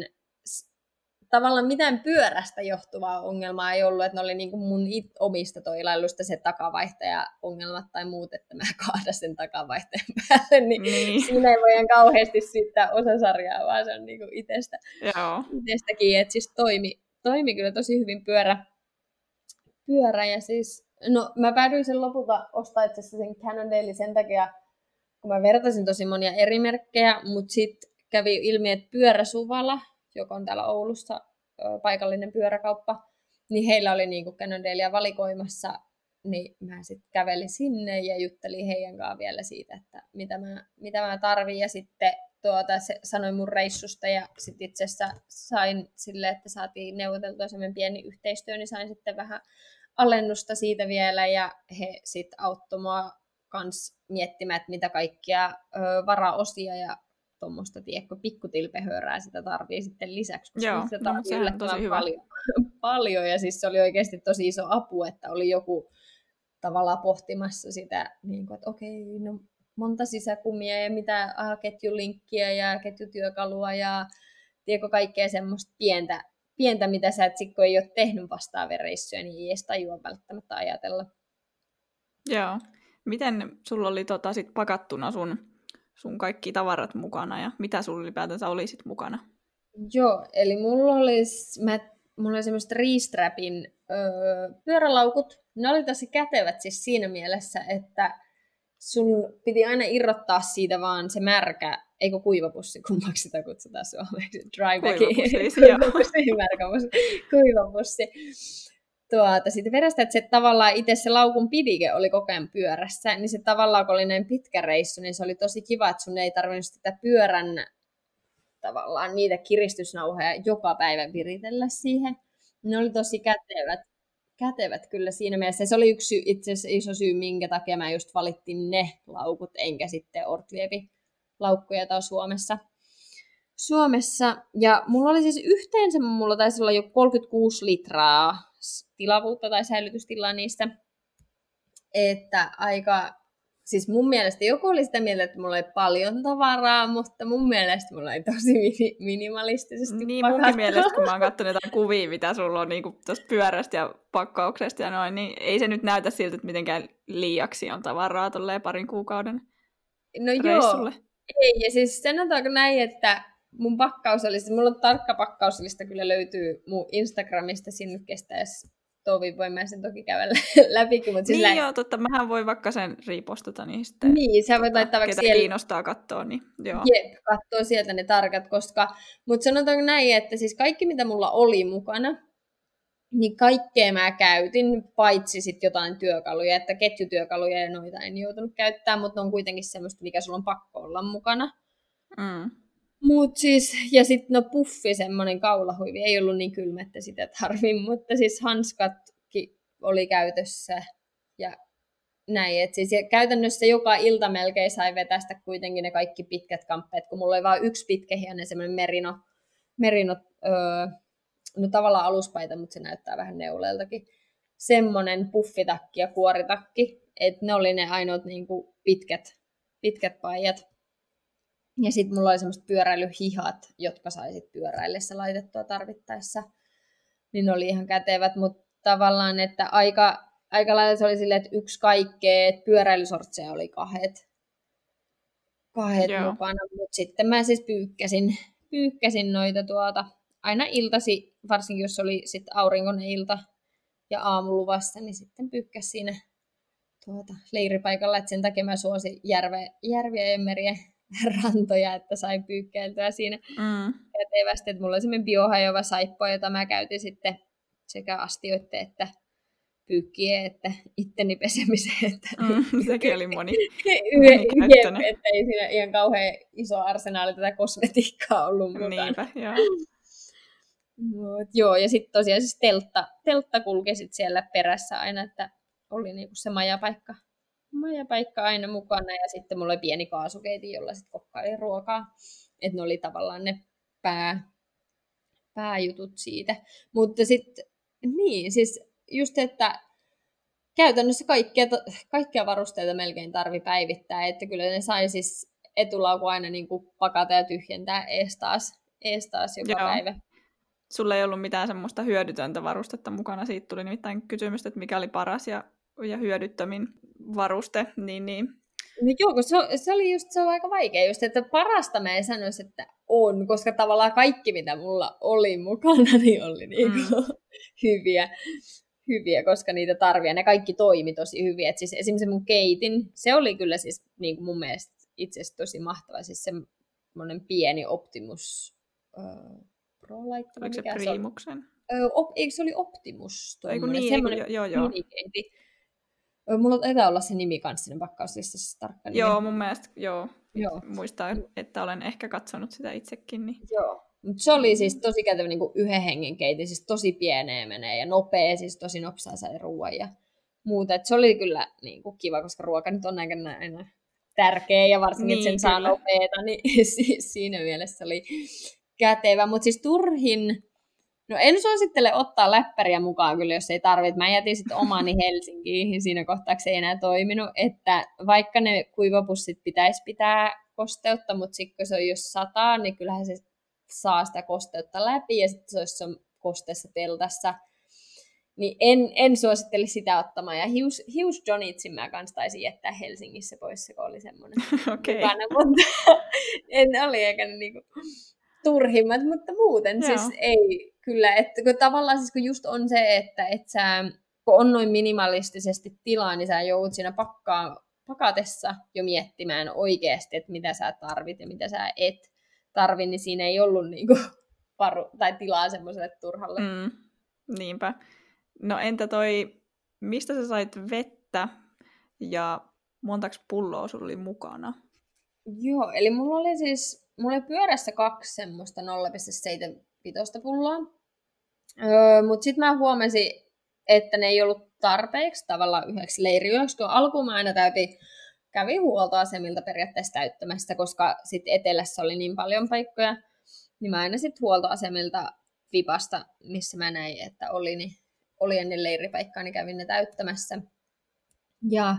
tavallaan mitään pyörästä johtuvaa ongelmaa ei ollut, että ne oli niin kuin mun it, omista toilailusta se takavaihtaja-ongelmat tai muut, että mä (laughs) kaadan sen takavaihtajan päälle, niin, niin. siinä ei voi kauheasti syyttää osasarjaa, vaan se on niin kuin itestä, Joo. itestäkin, että siis toimi, toimi kyllä tosi hyvin pyörä, pyörä ja siis, no mä päädyin sen lopulta ostaa itse sen Cannondale sen takia, kun mä vertasin tosi monia eri merkkejä, mutta sitten kävi ilmi, että pyöräsuvalla, joka on täällä Oulussa paikallinen pyöräkauppa, niin heillä oli niinku Cannondalea valikoimassa, niin mä sitten kävelin sinne ja juttelin heidän kanssaan vielä siitä, että mitä mä, mitä mä tarvin. Ja sitten tuota, se sanoi mun reissusta ja sitten itse asiassa sain sille, että saatiin neuvoteltua semmoinen pieni yhteistyö, niin sain sitten vähän alennusta siitä vielä ja he sitten auttoi mua kans miettimään, että mitä kaikkia ö, varaosia ja tuommoista, tiedätkö, pikkutilpehörää sitä tarvii sitten lisäksi, koska Joo, sitä no, tarvii on tosi hyvä. paljon, (laughs) paljon, ja siis se oli oikeasti tosi iso apu, että oli joku tavallaan pohtimassa sitä, niin kuin, että okei, no monta sisäkumia ja mitä ah, ketjulinkkiä ja ketjutyökalua ja tiedätkö, kaikkea semmoista pientä, pientä, mitä sä et sit, kun ei ole tehnyt vastaavia reissuja, niin ei edes tajua välttämättä ajatella. Joo. Miten sulla oli tota sit pakattuna sun sun kaikki tavarat mukana ja mitä sulla ylipäätänsä oli sit mukana? Joo, eli mulla oli, mä, mulla oli semmoiset Restrapin öö, pyörälaukut. Ne oli tosi kätevät siis siinä mielessä, että sun piti aina irrottaa siitä vaan se märkä, eikö kuivapussi, kummaksi sitä kutsutaan suomeksi, dry Kuivapussi, kuivapussi, märkä kuivapussi. Tuota, siitä verestä, että se tavallaan itse se laukun pidike oli koko ajan pyörässä, niin se tavallaan, kun oli näin pitkä reissu, niin se oli tosi kiva, että sun ei tarvinnut sitä pyörän tavallaan niitä kiristysnauhoja joka päivä viritellä siihen. Ne oli tosi kätevät, kätevät kyllä siinä mielessä. Se oli yksi itse asiassa iso syy, minkä takia mä just valittiin ne laukut, enkä sitten Ortliepi laukkuja taas Suomessa. Suomessa. Ja mulla oli siis yhteensä, mulla taisi olla jo 36 litraa tilavuutta tai säilytystilaa niistä. Että aika, siis mun mielestä joku oli sitä mieltä, että mulla oli paljon tavaraa, mutta mun mielestä mulla oli tosi mini- minimalistisesti Niin pakattu. munkin mielestä, kun mä oon katsonut jotain kuvia, mitä sulla on niin tuosta pyörästä ja pakkauksesta ja noin, niin ei se nyt näytä siltä, että mitenkään liiaksi on tavaraa tolleen parin kuukauden No reissulle. joo, Ei, ja siis sanotaanko näin, että mun pakkausolista, mulla on tarkka pakkausolista, kyllä löytyy mun Instagramista, sinne kestäisi tovi, voin mä sen toki käydä läpi. Mutta niin lä- joo, totta, mähän voi vaikka sen riipostata niin sitten. Niin, sä voit tota, laittaa vaikka siellä... kiinnostaa katsoa, niin joo. Jep, katsoo sieltä ne tarkat, koska, mutta sanotaanko näin, että siis kaikki mitä mulla oli mukana, niin kaikkea mä käytin, paitsi sitten jotain työkaluja, että ketjutyökaluja ja noita en joutunut käyttämään, mutta ne on kuitenkin semmoista, mikä sulla on pakko olla mukana. Mm. Mut siis, ja sitten no puffi, semmoinen kaulahuivi, ei ollut niin kylmä, että sitä tarvin, mutta siis hanskatkin oli käytössä ja näin. Et siis käytännössä joka ilta melkein sai vetästä kuitenkin ne kaikki pitkät kamppeet, kun mulla oli vain yksi pitkähiainen semmoinen merino, merino öö, no tavallaan aluspaita, mutta se näyttää vähän neuleeltakin. Semmoinen puffitakki ja kuoritakki, että ne oli ne ainoat niin kuin pitkät, pitkät paidat. Ja sitten mulla oli semmoiset pyöräilyhihat, jotka sai sit pyöräillessä laitettua tarvittaessa. Niin ne oli ihan kätevät, mutta tavallaan, että aika, aika lailla se oli silleen, että yksi kaikkea, että pyöräilysortseja oli kahdet, kahdet mukana, mutta sitten mä siis pyykkäsin, pyykkäsin noita tuota, aina iltasi, varsinkin jos oli sit aurinkoinen ilta ja aamu luvassa, niin sitten pyykkäs siinä tuota, leiripaikalla, että sen takia mä suosin järve, järviä ja meriä (laughs) rantoja, että sai pyykkäiltyä siinä mm. kätevästi. Että mulla oli semmoinen biohajova saippo, jota mä käytin sitten sekä astioitte että pyykkien, että itteni pesemiseen. (laughs) Että mm, sekin oli moni, (laughs) moni että ei siinä ihan kauhean iso arsenaali tätä kosmetiikkaa ollut mukana. Niinpä, joo. Mut, joo, ja sitten tosiaan siis teltta, teltta kulki sit siellä perässä aina, että oli niinku se majapaikka majapaikka aina mukana ja sitten mulla oli pieni kaasukeiti, jolla sitten kokkaili ruokaa. Että ne oli tavallaan ne pää, pääjutut siitä. Mutta sitten, niin, siis just, että käytännössä kaikkia, kaikkia varusteita melkein tarvi päivittää, että kyllä ne sai siis etulauku aina niin kuin pakata ja tyhjentää ees taas, ees taas joka Joo. päivä. Sulla ei ollut mitään semmoista hyödytöntä varustetta mukana. Siitä tuli nimittäin kysymys, että mikä oli paras ja, ja hyödyttömin varuste, niin, niin No joo, se, se oli just se on aika vaikea just, että parasta mä en sanoisi, että on, koska tavallaan kaikki, mitä mulla oli mukana, (laughs) niin oli niinku mm. (laughs) hyviä, hyviä, koska niitä tarvii, ja ne kaikki toimi tosi hyvin. Et siis esimerkiksi mun keitin, se oli kyllä siis niin kuin mun mielestä itse asiassa tosi mahtava, siis semmoinen pieni Optimus uh, Pro laittaa. Oliko se Primuksen? Se, uh, op, eikö se oli Optimus? Eiku niin, semmoinen joo, joo. Minikeiti Mulla taitaa olla se nimi kanssa siinä pakkauslistassa tarkka nimi. Joo, mun mielestä joo. joo. Muistaa, että olen ehkä katsonut sitä itsekin. Niin... Joo. Mut se oli siis tosi kätevä niin yhden hengen keiti, siis tosi pieneen menee ja nopea, siis tosi nopsaa sai ruoan ja muuta. Et se oli kyllä niin kuin kiva, koska ruoka nyt on aina, aina tärkeä ja varsinkin, niin, että sen kyllä. saa nopeeta, niin (laughs) siinä mielessä oli kätevä. Mutta siis turhin No en suosittele ottaa läppäriä mukaan kyllä, jos ei tarvitse. Mä jätin sitten omani (laughs) Helsinkiin siinä kohtaa, se ei enää toiminut, että vaikka ne kuivapussit pitäisi pitää kosteutta, mutta sitten kun se on jos sataa, niin kyllähän se saa sitä kosteutta läpi ja sitten se olisi kosteessa teltassa. Niin en, en suosittele sitä ottamaan. Ja hius, hius Johnitsin mä kanssa taisin jättää Helsingissä pois, se oli semmoinen (laughs) okay. mukana, mutta (laughs) en oli eikä niinku turhimmat, mutta muuten Joo. siis ei, Kyllä, että kun tavallaan siis kun just on se, että et sä, kun on noin minimalistisesti tilaa, niin sä joudut siinä pakkaa, pakatessa jo miettimään oikeasti, että mitä sä tarvit ja mitä sä et tarvi, niin siinä ei ollut niinku (laughs) paru, tai tilaa semmoiselle turhalle. Mm, niinpä. No entä toi, mistä sä sait vettä ja montaks pulloa sulla oli mukana? Joo, eli mulla oli siis, mulla oli pyörässä kaksi semmoista 0,7 pulloa. Öö, Mutta sitten mä huomasin, että ne ei ollut tarpeeksi tavallaan yhdeksi leiriyöksi, kun alkuun mä aina täytin, kävin huoltoasemilta periaatteessa täyttämässä, koska sitten etelässä oli niin paljon paikkoja, niin mä aina sitten huoltoasemilta vipasta, missä mä näin, että oli, niin oli ennen leiripaikkaa, niin kävin ne täyttämässä. Ja,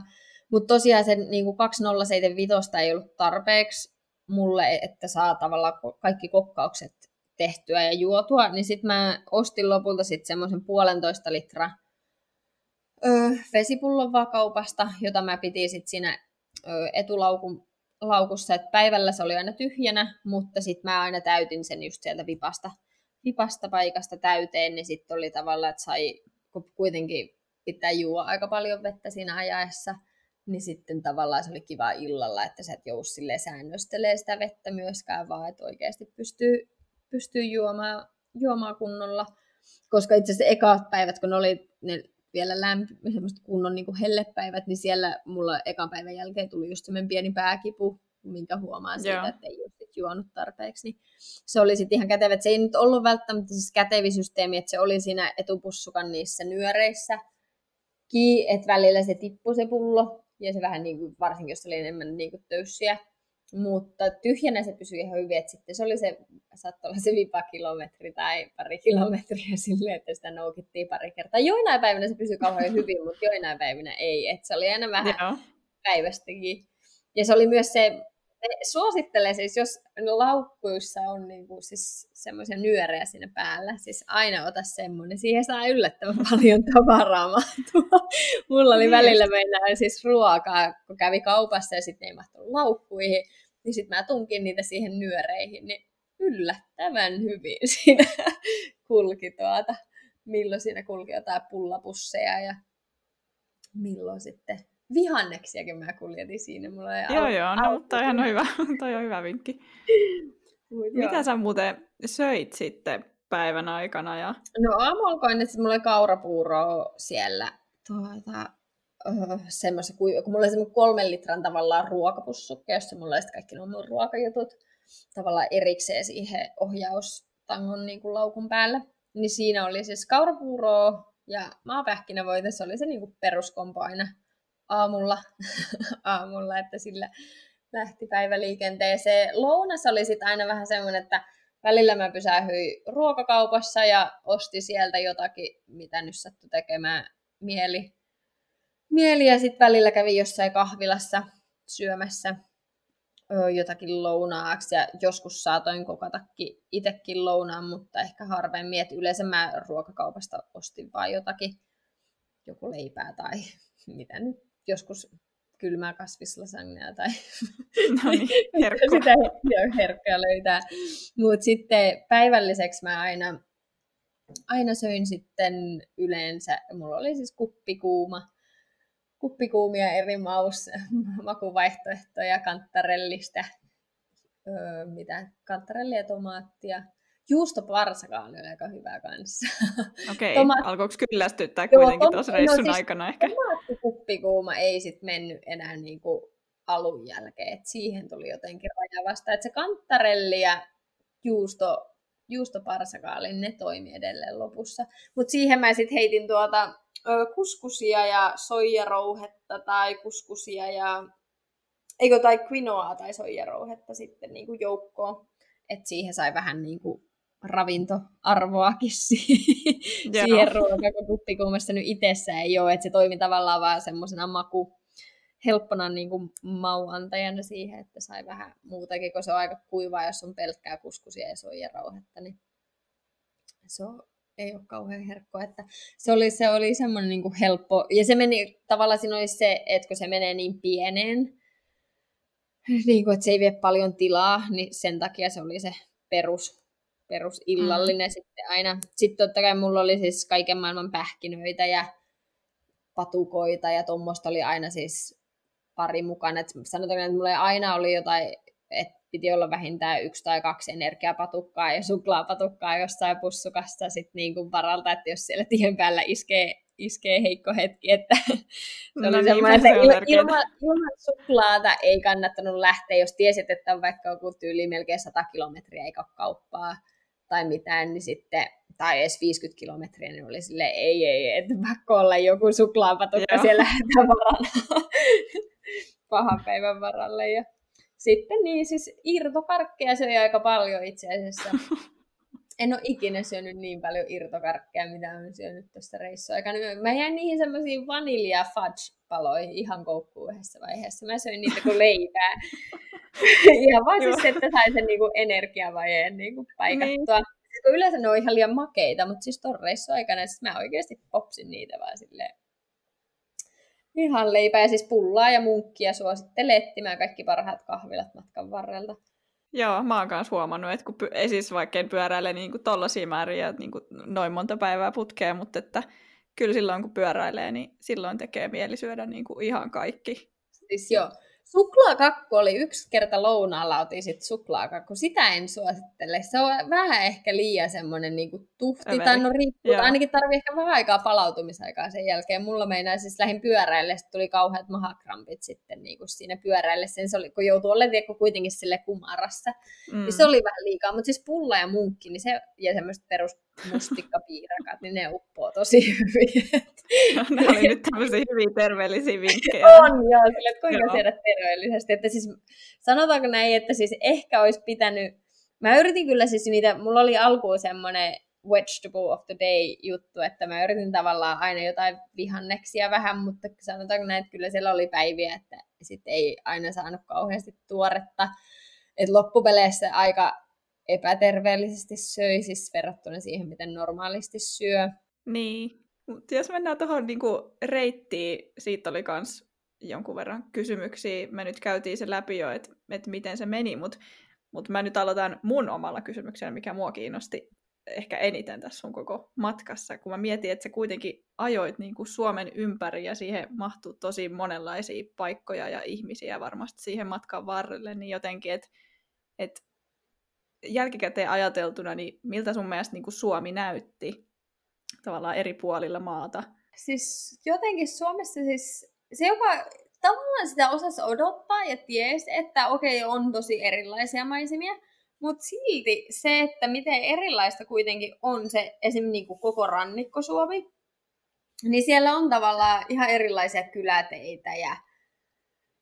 mutta tosiaan se niin 2075 ei ollut tarpeeksi mulle, että saa tavallaan kaikki kokkaukset tehtyä ja juotua, niin sitten mä ostin lopulta sitten semmoisen puolentoista litraa öö, vesipullon vaan kaupasta, jota mä piti sitten siinä öö, etulaukun laukussa, että päivällä se oli aina tyhjänä, mutta sitten mä aina täytin sen just sieltä vipasta, vipasta paikasta täyteen, niin sitten oli tavallaan, että sai kuitenkin pitää juo aika paljon vettä siinä ajaessa, niin sitten tavallaan se oli kiva illalla, että sä et joudu säännöstelee sitä vettä myöskään, vaan että oikeasti pystyy, pystyy juomaan, juomaan kunnolla. Koska itse asiassa ekat päivät, kun oli ne vielä lämpi, kunnon niin kuin hellepäivät, niin siellä mulla ekan päivän jälkeen tuli just semmoinen pieni pääkipu, minkä huomaan siitä, Joo. että ei ole juonut tarpeeksi. Niin se oli sitten ihan kätevä. Se ei nyt ollut välttämättä siis kätevisysteemi, että se oli siinä etupussukan niissä nyöreissä, että välillä se tippui se pullo, ja se vähän niin kuin, varsinkin jos oli enemmän niin kuin töyssiä, mutta tyhjänä se pysyi ihan hyvin, että sitten se oli se, saattoi olla se vipa kilometri tai pari kilometriä (laughs) silleen, että sitä noukittiin pari kertaa. Joinain päivinä se pysyi kauhean (laughs) hyvin, mutta joinain päivinä ei, että se oli aina vähän Joo. päivästäkin. Ja se oli myös se, suosittelee siis, jos laukkuissa on niinku siis semmoisia nyörejä siinä päällä, siis aina ota semmoinen. Siihen saa yllättävän (laughs) paljon tavaraa mahtua. Mulla oli niin. välillä mennään siis ruokaa, kun kävi kaupassa ja sitten ei mahtunut laukkuihin, niin sitten mä tunkin niitä siihen nyöreihin, niin yllättävän hyvin (laughs) siinä kulki tuota. Milloin siinä kulki jotain pullapusseja ja milloin sitten vihanneksiakin mä kuljetin siinä. Mulla ei joo, joo, no, mutta ihan on hyvä. (laughs) toi on hyvä vinkki. Mut Mitä joo. sä muuten söit sitten päivän aikana? Ja... No aamualkoin, että mulla oli kaurapuuroa siellä tuota, öö, semmoista, kun, kun mulla oli semmoinen kolmen litran tavallaan ruokapussukke, jossa mulla oli kaikki nuo mun ruokajutut tavallaan erikseen siihen ohjaustangon niin kuin laukun päälle. Niin siinä oli siis kaurapuuroa ja maapähkinävoita, se oli se niin kuin peruskompo aina aamulla, (laughs) aamulla, että sillä lähti päivä liikenteeseen. Lounas oli sitten aina vähän semmoinen, että välillä mä pysähyin ruokakaupassa ja osti sieltä jotakin, mitä nyt sattui tekemään mieli. mieli ja sitten välillä kävin jossain kahvilassa syömässä jotakin lounaaksi ja joskus saatoin kokatakin itsekin lounaan, mutta ehkä harvemmin, että yleensä mä ruokakaupasta ostin vaan jotakin, joku leipää tai (laughs) mitä nyt joskus kylmää kasvislasagnia tai (laughs) no niin, herkko. (laughs) sitä herkkoa (laughs) löytää. Mutta sitten päivälliseksi mä aina, aina söin sitten yleensä, mulla oli siis kuppikuuma, kuppikuumia eri maus, makuvaihtoehtoja, kantarellista, öö, mitä, kantarellia, tomaattia, Juustoparsakaan oli aika hyvä kanssa. (laughs) Okei, okay. alkoiko kyllästyttää kuitenkin tuossa no reissun no, siis aikana ehkä? Tomaattikuppikuuma ei sitten mennyt enää niin kuin alun jälkeen, että siihen tuli jotenkin raja vasta. Että se kantarelli ja juusto, juustoparsakaali, ne toimi edelleen lopussa. Mutta siihen mä sitten heitin tuota kuskusia ja soijarouhetta tai kuskusia ja eikö tai quinoa tai soijarouhetta sitten niin kuin joukkoon. Että siihen sai vähän niin kuin ravintoarvoakin (laughs) siihen kuppikuumessa nyt itsessä ei ole, että se toimi tavallaan vaan semmoisena maku, helppona niin kuin mauantajana siihen, että sai vähän muutakin, kun se on aika kuivaa, jos on pelkkää kuskusia ja soijarauhetta, niin se on, ei ole kauhean herkko, että se oli, se oli semmoinen niin kuin helppo, ja se meni, tavallaan siinä oli se, että kun se menee niin pieneen, niin kuin, että se ei vie paljon tilaa, niin sen takia se oli se perus perusillallinen mm. sitten aina. Sitten totta kai mulla oli siis kaiken maailman pähkinöitä ja patukoita ja tuommoista oli aina siis pari mukana. Et sanotaan, että mulla aina oli jotain, että piti olla vähintään yksi tai kaksi energiapatukkaa ja suklaapatukkaa jossain pussukassa sit niin kuin varalta, että jos siellä tien päällä iskee, iskee heikko hetki, että se no oli niin, semmoinen, että il, ilman, ilman suklaata ei kannattanut lähteä, jos tiesit, että on vaikka joku tyyli melkein 100 kilometriä eikä ole kauppaa, tai mitään, niin sitten, tai edes 50 kilometriä, niin oli sille ei, ei, että pakko olla joku suklaapatukka siellä hätävaralla (laughs) pahan päivän varalle. Ja sitten niin, siis irtokarkkeja söi aika paljon itse asiassa. (laughs) En ole ikinä syönyt niin paljon irtokarkkeja, mitä olen syönyt tuossa reissuaikana. Mä jäin niihin semmoisiin vanilja fudge paloihin ihan koukkuun yhdessä vaiheessa. Mä söin niitä kuin leipää. (laughs) ja vaan siis, että sai sen niinku energiavajeen niinku paikattua. Niin. Kun yleensä ne on ihan liian makeita, mutta siis ton reissu aikana siis mä oikeasti popsin niitä vaan silleen Ihan leipää ja siis pullaa ja munkkia suosittelen etsimään kaikki parhaat kahvilat matkan varrelta. Joo, mä oon kanssa huomannut, että kun ei siis vaikka en pyöräile niin kuin tollaisia määriä niin kuin noin monta päivää putkea, mutta että kyllä silloin kun pyöräilee, niin silloin tekee mieli syödä niin kuin ihan kaikki. Siis joo, Suklaakakku oli yksi kerta lounaalla, otin sit suklaakakku. Sitä en suosittele. Se on vähän ehkä liian semmoinen niin tuhti, tai no riippuu. Joo. Ainakin tarvii ehkä vähän aikaa palautumisaikaa sen jälkeen. Mulla meinaa siis lähin pyöräille, tuli kauheat mahakrampit sitten niin kuin siinä pyöräille. Sen se oli, kun joutui olemaan kuitenkin sille kumarassa. Mm. Niin se oli vähän liikaa, mutta siis pulla ja munkki, niin se, ja semmoiset perus mustikkapiirakat, niin ne uppoo tosi hyvin. (laughs) ne oli nyt tämmöisiä hyviä terveellisiä vinkkejä. On joo, sille, että kuinka syödä terveellisesti. Että siis, sanotaanko näin, että siis ehkä olisi pitänyt, mä yritin kyllä siis niitä, mulla oli alkuun semmoinen vegetable of the day juttu, että mä yritin tavallaan aina jotain vihanneksia vähän, mutta sanotaanko näin, että kyllä siellä oli päiviä, että sitten ei aina saanut kauheasti tuoretta. Et loppupeleissä aika epäterveellisesti söi, siis verrattuna siihen, miten normaalisti syö. Niin, mutta jos mennään tuohon niinku reittiin, siitä oli myös jonkun verran kysymyksiä. Me nyt käytiin se läpi jo, että et miten se meni, mutta mut mä nyt aloitan mun omalla kysymyksellä, mikä mua kiinnosti ehkä eniten tässä sun koko matkassa, kun mä mietin, että sä kuitenkin ajoit niin kuin Suomen ympäri ja siihen mahtuu tosi monenlaisia paikkoja ja ihmisiä varmasti siihen matkan varrelle, niin jotenkin, että et jälkikäteen ajateltuna, niin miltä sun mielestä niin kuin Suomi näytti tavallaan eri puolilla maata? Siis jotenkin Suomessa siis se, joka tavallaan sitä osasi odottaa ja tiesi, että okei, on tosi erilaisia maisemia, mutta silti se, että miten erilaista kuitenkin on se esim. Niin kuin koko rannikko Suomi, niin siellä on tavallaan ihan erilaisia kyläteitä ja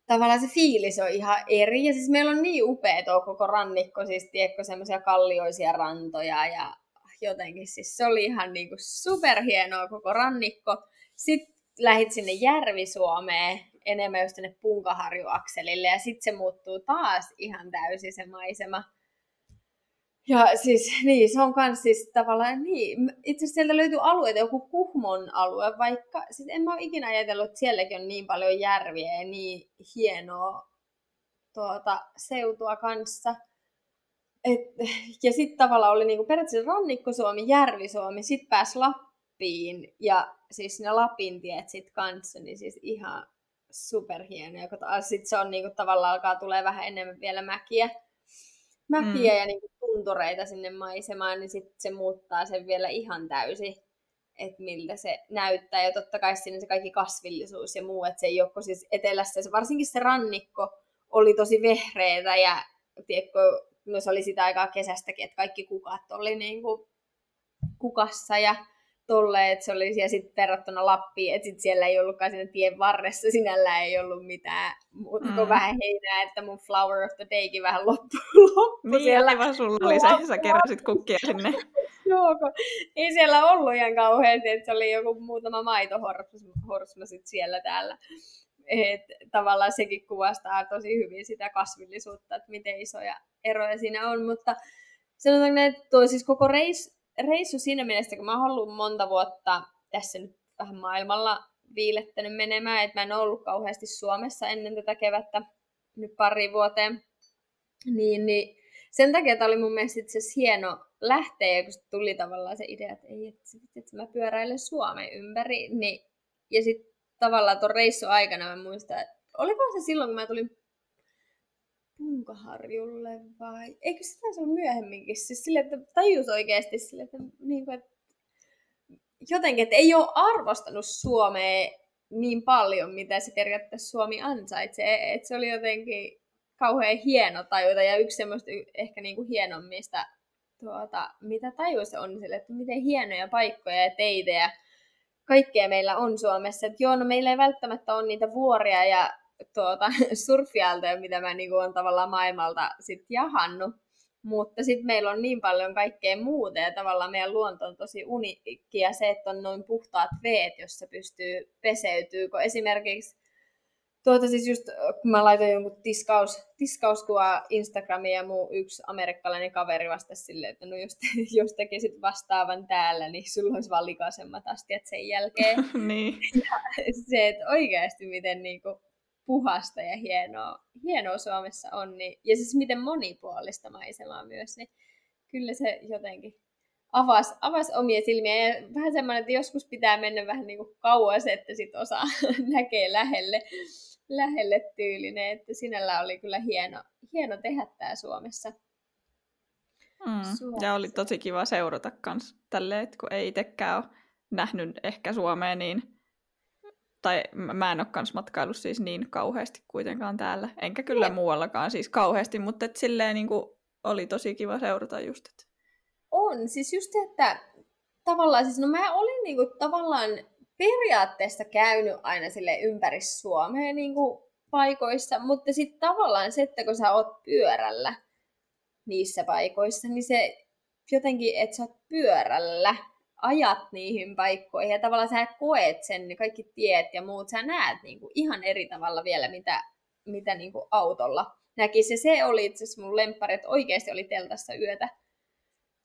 tavallaan se fiilis on ihan eri. Ja siis meillä on niin upea tuo koko rannikko, siis tiedätkö, semmoisia kallioisia rantoja ja jotenkin siis se oli ihan niinku superhienoa koko rannikko. Sitten lähit sinne Järvi-Suomeen, enemmän just sinne Punkaharju-akselille ja sitten se muuttuu taas ihan täysin se maisema. Ja siis, (laughs) niin, se on kans siis tavallaan, niin, itse asiassa sieltä löytyy alueita, joku Kuhmon alue, vaikka, siis en mä ole ikinä ajatellut, että sielläkin on niin paljon järviä ja niin hienoa tuota, seutua kanssa. Et, ja sitten tavallaan oli niinku periaatteessa Rannikko-Suomi, Järvi-Suomi, sitten pääsi Lappiin ja siis ne Lapin tiet sitten kanssa, niin siis ihan superhienoja, kun taas sit se on niinku tavallaan alkaa tulee vähän enemmän vielä mäkiä, mäkiä mm. ja niinku tuntureita sinne maisemaan, niin sitten se muuttaa sen vielä ihan täysin, että miltä se näyttää. Ja totta kai sinne se kaikki kasvillisuus ja muu, että se ei ole siis etelässä, se, varsinkin se rannikko oli tosi vehreitä ja tiedätkö, no se oli sitä aikaa kesästäkin, että kaikki kukat oli niin kuin kukassa ja tolle, että se oli siellä sitten verrattuna Lappiin, että sit siellä ei ollutkaan siinä tien varressa, sinällä ei ollut mitään muuta kuin mm. vähän heinää, että mun flower of the daykin vähän (laughs) loppui. loppu niin, siellä. aivan sulla oli se, sä keräsit kukkia sinne. (laughs) Joo, ei siellä ollut ihan kauheasti, että se oli joku muutama maitohorsma sitten siellä täällä. Et tavallaan sekin kuvastaa tosi hyvin sitä kasvillisuutta, että miten isoja eroja siinä on, mutta sanotaanko, että tuo siis koko reis, reissu siinä mielessä, kun mä oon ollut monta vuotta tässä nyt vähän maailmalla viilettänyt menemään, että mä en ollut kauheasti Suomessa ennen tätä kevättä nyt pari vuoteen, niin, niin sen takia tämä oli mun mielestä itse hieno lähteä, kun tuli tavallaan se idea, että ei, että, että mä pyöräilen Suomen ympäri, niin, ja sitten tavallaan tuon reissun aikana mä muistan, että oliko se silloin, kun mä tulin Punkaharjulle vai... Eikö se taisi myöhemminkin? Siis sille, että tajus oikeasti sille, että, niin kuin, että jotenkin, että ei ole arvostanut Suomea niin paljon, mitä se periaatteessa Suomi ansaitsee. Että se oli jotenkin kauhean hieno tajuta ja yksi semmoista ehkä niin kuin hienommista, tuota, mitä tajus on sille, että miten hienoja paikkoja ja teitä ja kaikkea meillä on Suomessa. Että joo, no meillä ei välttämättä ole niitä vuoria ja tuota, (laughs) surfialta, mitä mä niin olen tavallaan maailmalta sit jahannut. Mutta sitten meillä on niin paljon kaikkea muuta ja tavallaan meidän luonto on tosi uniikkia se, että on noin puhtaat veet, jossa pystyy peseytyy. Kun esimerkiksi tuota siis just, kun mä laitoin jonkun tiskaus, tiskauskuvaa Instagramiin ja muu yksi amerikkalainen kaveri vastasi silleen, että no jos, (laughs) jos tekisit vastaavan täällä, niin sulla olisi vaan likaisemmat astiat sen jälkeen. (laughs) niin. Ja se, että oikeasti miten niinku puhasta ja hienoa, hienoa Suomessa on, niin, ja siis miten monipuolista maisemaa myös, niin kyllä se jotenkin avasi, avasi omia silmiä. Ja vähän semmoinen, että joskus pitää mennä vähän niin kuin kauas, että sit osaa (laughs) näkee lähelle, lähelle tyylinen. Että sinällä oli kyllä hieno, hieno tehdä tämä Suomessa. Mm. Suomessa. Ja oli tosi kiva seurata kans tälleen, että kun ei itsekään ole nähnyt ehkä Suomea niin tai mä en ole kans matkailu siis niin kauheasti kuitenkaan täällä, enkä kyllä ne. muuallakaan siis kauheasti, mutta et silleen niin kuin oli tosi kiva seurata just. Että... On, siis just että tavallaan, siis no mä olin niin kuin, tavallaan periaatteessa käynyt aina sille ympäri Suomea niin kuin, paikoissa, mutta sitten tavallaan se, että kun sä oot pyörällä niissä paikoissa, niin se jotenkin, että sä oot pyörällä, ajat niihin paikkoihin ja tavallaan sä koet sen, niin kaikki tiet ja muut, sä näet niin kuin ihan eri tavalla vielä, mitä, mitä niin kuin autolla näkisi. Ja se oli itse asiassa mun lemppari, että oikeasti oli teltassa yötä.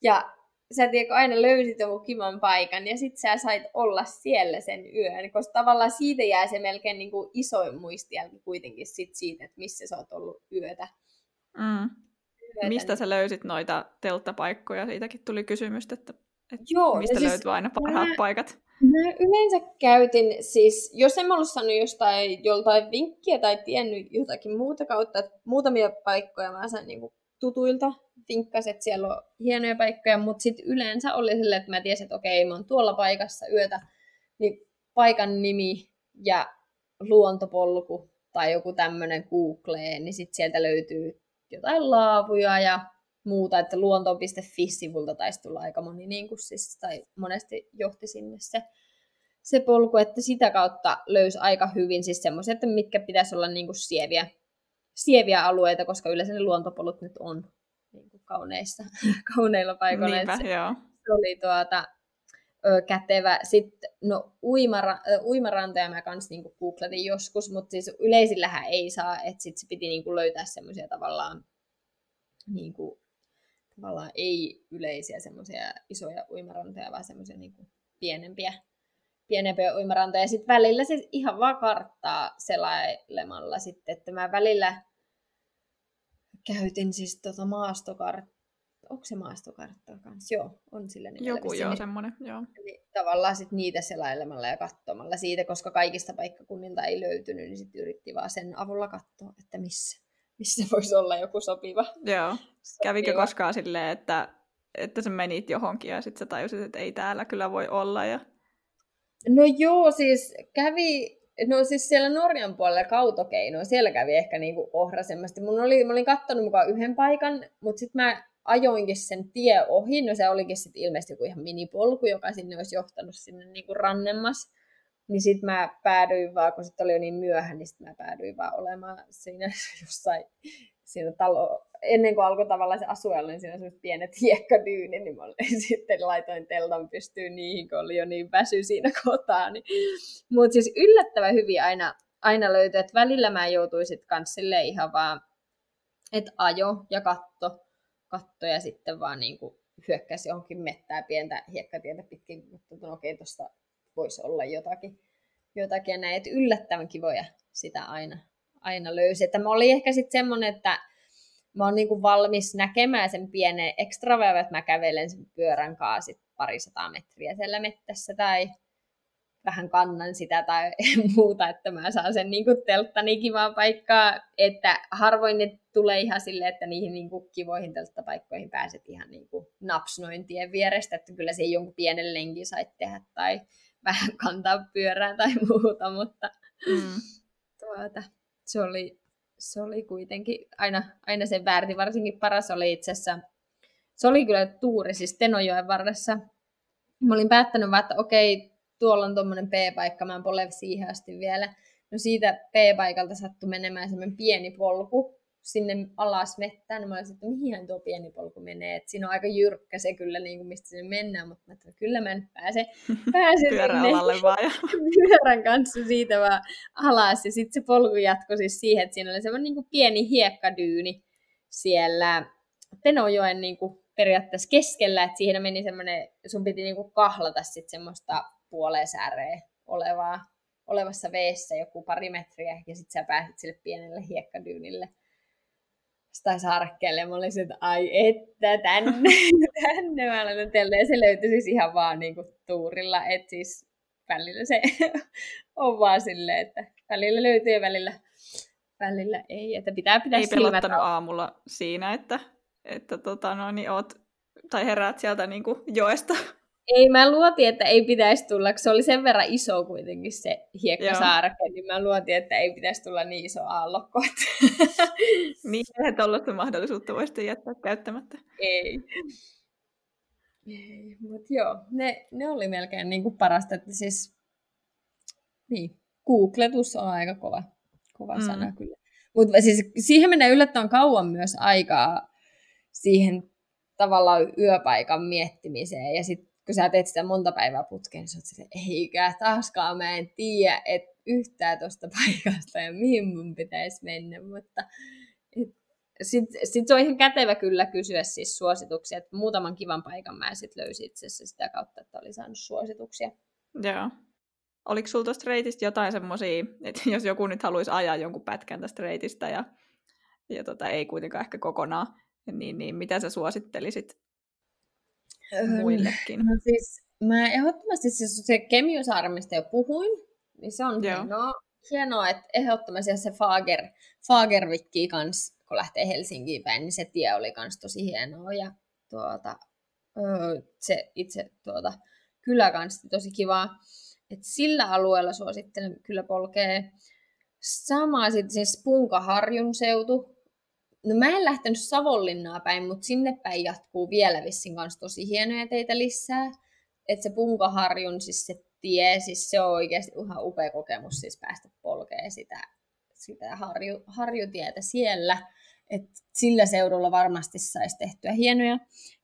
Ja sä tiedätkö, aina löysit joku kivan paikan ja sit sä sait olla siellä sen yön, koska tavallaan siitä jää se melkein niin kuin isoin muistijälki kuitenkin sit siitä, että missä sä oot ollut yötä. Mm. yötä Mistä sä löysit noita telttapaikkoja? Siitäkin tuli kysymys, että et Joo, mistä siis löytyy aina parhaat mä, paikat? Mä yleensä käytin siis, jos en ollut saanut jostain, joltain vinkkiä tai tiennyt jotakin muuta kautta, että muutamia paikkoja mä sain niinku tutuilta vinkkasin, että siellä on hienoja paikkoja, mutta sitten yleensä oli silleen, että mä tiesin, että okei, mä oon tuolla paikassa yötä, niin paikan nimi ja luontopolku tai joku tämmöinen Googleen, niin sitten sieltä löytyy jotain laavuja ja muuta, että luonto.fi-sivulta taisi tulla aika moni, niin kuin siis, tai monesti johti sinne se, se polku, että sitä kautta löysi aika hyvin siis semmoisia, että mitkä pitäisi olla niin kuin sieviä, sieviä alueita, koska yleensä ne luontopolut nyt on niin kuin kauneissa, (laughs) kauneilla paikoilla. Niinpä, se, joo. se oli tuota, ö, kätevä. Sitten, no uimara, ö, uimarantoja mä kans niinku googletin joskus, mutta siis yleisillähän ei saa, että sit se piti niinku löytää semmoisia tavallaan niinku, tavallaan ei yleisiä semmoisia isoja uimarantoja, vaan semmoisia niinku pienempiä, pienempiä uimarantoja. Ja sitten välillä siis ihan vaan karttaa selailemalla sitten, että mä välillä käytin siis tota maastokarttaa. Onko se maastokartta kanssa? Joo, on sillä nimellä. Joku joo, semmoinen, joo. Eli tavallaan sit niitä selailemalla ja katsomalla siitä, koska kaikista paikkakunnilta ei löytynyt, niin sitten yritti vaan sen avulla katsoa, että missä, missä (laughs) voisi olla joku sopiva. Joo. Sopiva. Kävikö koskaan silleen, että, että sä menit johonkin ja sitten sä tajusit, että ei täällä kyllä voi olla? Ja... No joo, siis kävi No siis siellä Norjan puolella kautokeino, siellä kävi ehkä niinku ohrasemmasti. Mun oli, mä olin kattonut mukaan yhden paikan, mutta sitten mä ajoinkin sen tie ohi. No se olikin sitten ilmeisesti joku ihan minipolku, joka sinne olisi johtanut sinne niinku rannemmas. Niin sitten mä päädyin vaan, kun sitten oli jo niin myöhään, niin sitten mä päädyin vaan olemaan siinä (laughs) jossain siinä talo, ennen kuin alkoi tavallaan se asuella, niin siinä sellaiset pienet hiekkadyyni, niin mä (laughs) sitten laitoin teltan pystyyn niihin, kun oli jo niin väsy siinä kotaa. Niin. Mutta siis yllättävän hyvin aina, aina löytyi, että välillä mä joutuin sitten kans ihan vaan, että ajo ja katto, katto ja sitten vaan niin kuin hyökkäsi johonkin mettää pientä hiekkatietä pitkin, mutta no okei, tuosta voisi olla jotakin, jotakin ja että yllättävän kivoja sitä aina, aina löysi. Että mä olin ehkä sitten semmoinen, että mä oon niinku valmis näkemään sen pienen ekstraväyvän, että mä kävelen sen pyörän kanssa parisataa metriä siellä mettässä tai vähän kannan sitä tai (laughs) muuta, että mä saan sen niinku telttani kivaa paikkaa, että harvoin ne tulee ihan silleen, että niihin niinku kivoihin telttapaikkoihin pääset ihan niinku naps noin tien vierestä, että kyllä se jonkun pienen lenkin sait tehdä tai vähän kantaa pyörää tai muuta, mutta mm. tuota, se oli, se oli kuitenkin aina, aina sen väärti. Varsinkin paras oli itse asiassa, se oli kyllä tuuri siis Tenojoen varressa. Mä olin päättänyt vaan, että okei, tuolla on tuommoinen P-paikka, mä en pole siihen asti vielä. No siitä P-paikalta sattui menemään semmoinen pieni polku, sinne alas mettään, niin mä olisin, että mihin tuo pieni polku menee, että siinä on aika jyrkkä se kyllä, niin kuin mistä sinne mennään, mutta mä että kyllä mä en pääse, (laughs) pääse Pyöräalalle vaan. Ja... (laughs) pyörän kanssa siitä vaan alas, ja sitten se polku jatkoi siis siihen, että siinä oli semmoinen niin kuin pieni hiekkadyyni siellä Tenojoen niin kuin periaatteessa keskellä, että siihen meni semmoinen, sun piti niin kuin kahlata sitten semmoista puoleen olevaa olevassa veessä joku pari metriä, ja sitten sä pääsit sille pienelle hiekkadyynille tai saarekkeelle, ja mä olin että ai että, tänne, (laughs) tänne mä aloitan ja se löytyi siis ihan vaan niin kuin tuurilla, että siis välillä se (laughs) on vaan silleen, että välillä löytyy ja välillä, välillä ei, että pitää pitää Ei pelottanut aamulla siinä, että, että tota, no, niin oot, tai heräät sieltä niin kuin joesta ei, mä luotin, että ei pitäisi tulla, kun se oli sen verran iso kuitenkin se hiekkasaareke, niin mä luotin, että ei pitäisi tulla niin iso aallokko. (laughs) niin, eihän tuollaista mahdollisuutta voisi jättää käyttämättä. Ei. Ei, mutta joo, ne, ne oli melkein niin kuin parasta, että siis niin, googletus on aika kova, kova mm. sana kyllä. Mutta siis siihen menee yllättävän kauan myös aikaa siihen tavallaan yöpaikan miettimiseen ja sitten kun sä teet sitä monta päivää putkeen, niin sä oot silleen, eikä taaskaan mä en tiedä et yhtään tuosta (laughs) paikasta ja mihin mun pitäisi mennä, mutta sitten sit se on ihan kätevä kyllä kysyä siis suosituksia, että muutaman kivan paikan mä sitten löysin itse asiassa sitä kautta, että oli saanut suosituksia. Joo. Oliko sulla tuosta reitistä jotain semmoisia, että (laughs) jos joku nyt haluaisi ajaa jonkun pätkän tästä reitistä ja, ja tota, ei kuitenkaan ehkä kokonaan, niin, niin mitä sä suosittelisit muillekin? No siis, mä ehdottomasti siis se Kemiösaari, mistä jo puhuin, niin se on Joo. hienoa, hienoa, että ehdottomasti se Fager, Fagervikki kans, kun lähtee Helsinkiin päin, niin se tie oli kans tosi hienoa ja tuota, se itse tuota, kyllä kans tosi kivaa. Et sillä alueella suosittelen kyllä polkee. Sama sitten siis Punkaharjun seutu, No mä en lähtenyt Savonlinnaa päin, mutta sinne päin jatkuu vielä vissin kanssa tosi hienoja teitä lisää. Että se Punkaharjun, siis se tie, siis se on oikeasti ihan upea kokemus siis päästä polkeen sitä, sitä harju, harjutietä siellä. Et sillä seudulla varmasti saisi tehtyä hienoja,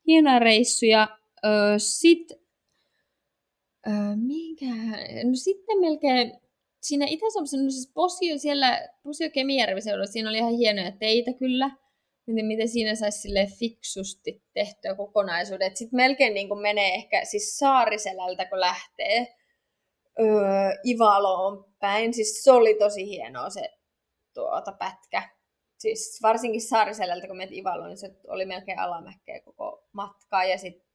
hienoja reissuja. Öö, Sitten, öö, mikä, no sitten melkein siinä Itä-Suomessa, no siis Posio siellä, Posio Kemijärvi seudulla, siinä oli ihan hienoja teitä kyllä, miten, miten siinä saisi sille fiksusti tehtyä kokonaisuuden. Sitten melkein niin kuin menee ehkä siis Saariselältä, kun lähtee öö, Ivaloon päin. Siis se oli tosi hienoa se tuota, pätkä. Siis varsinkin Saariselältä, kun menet Ivaloon, niin se oli melkein alamäkkeä koko matkaa ja sitten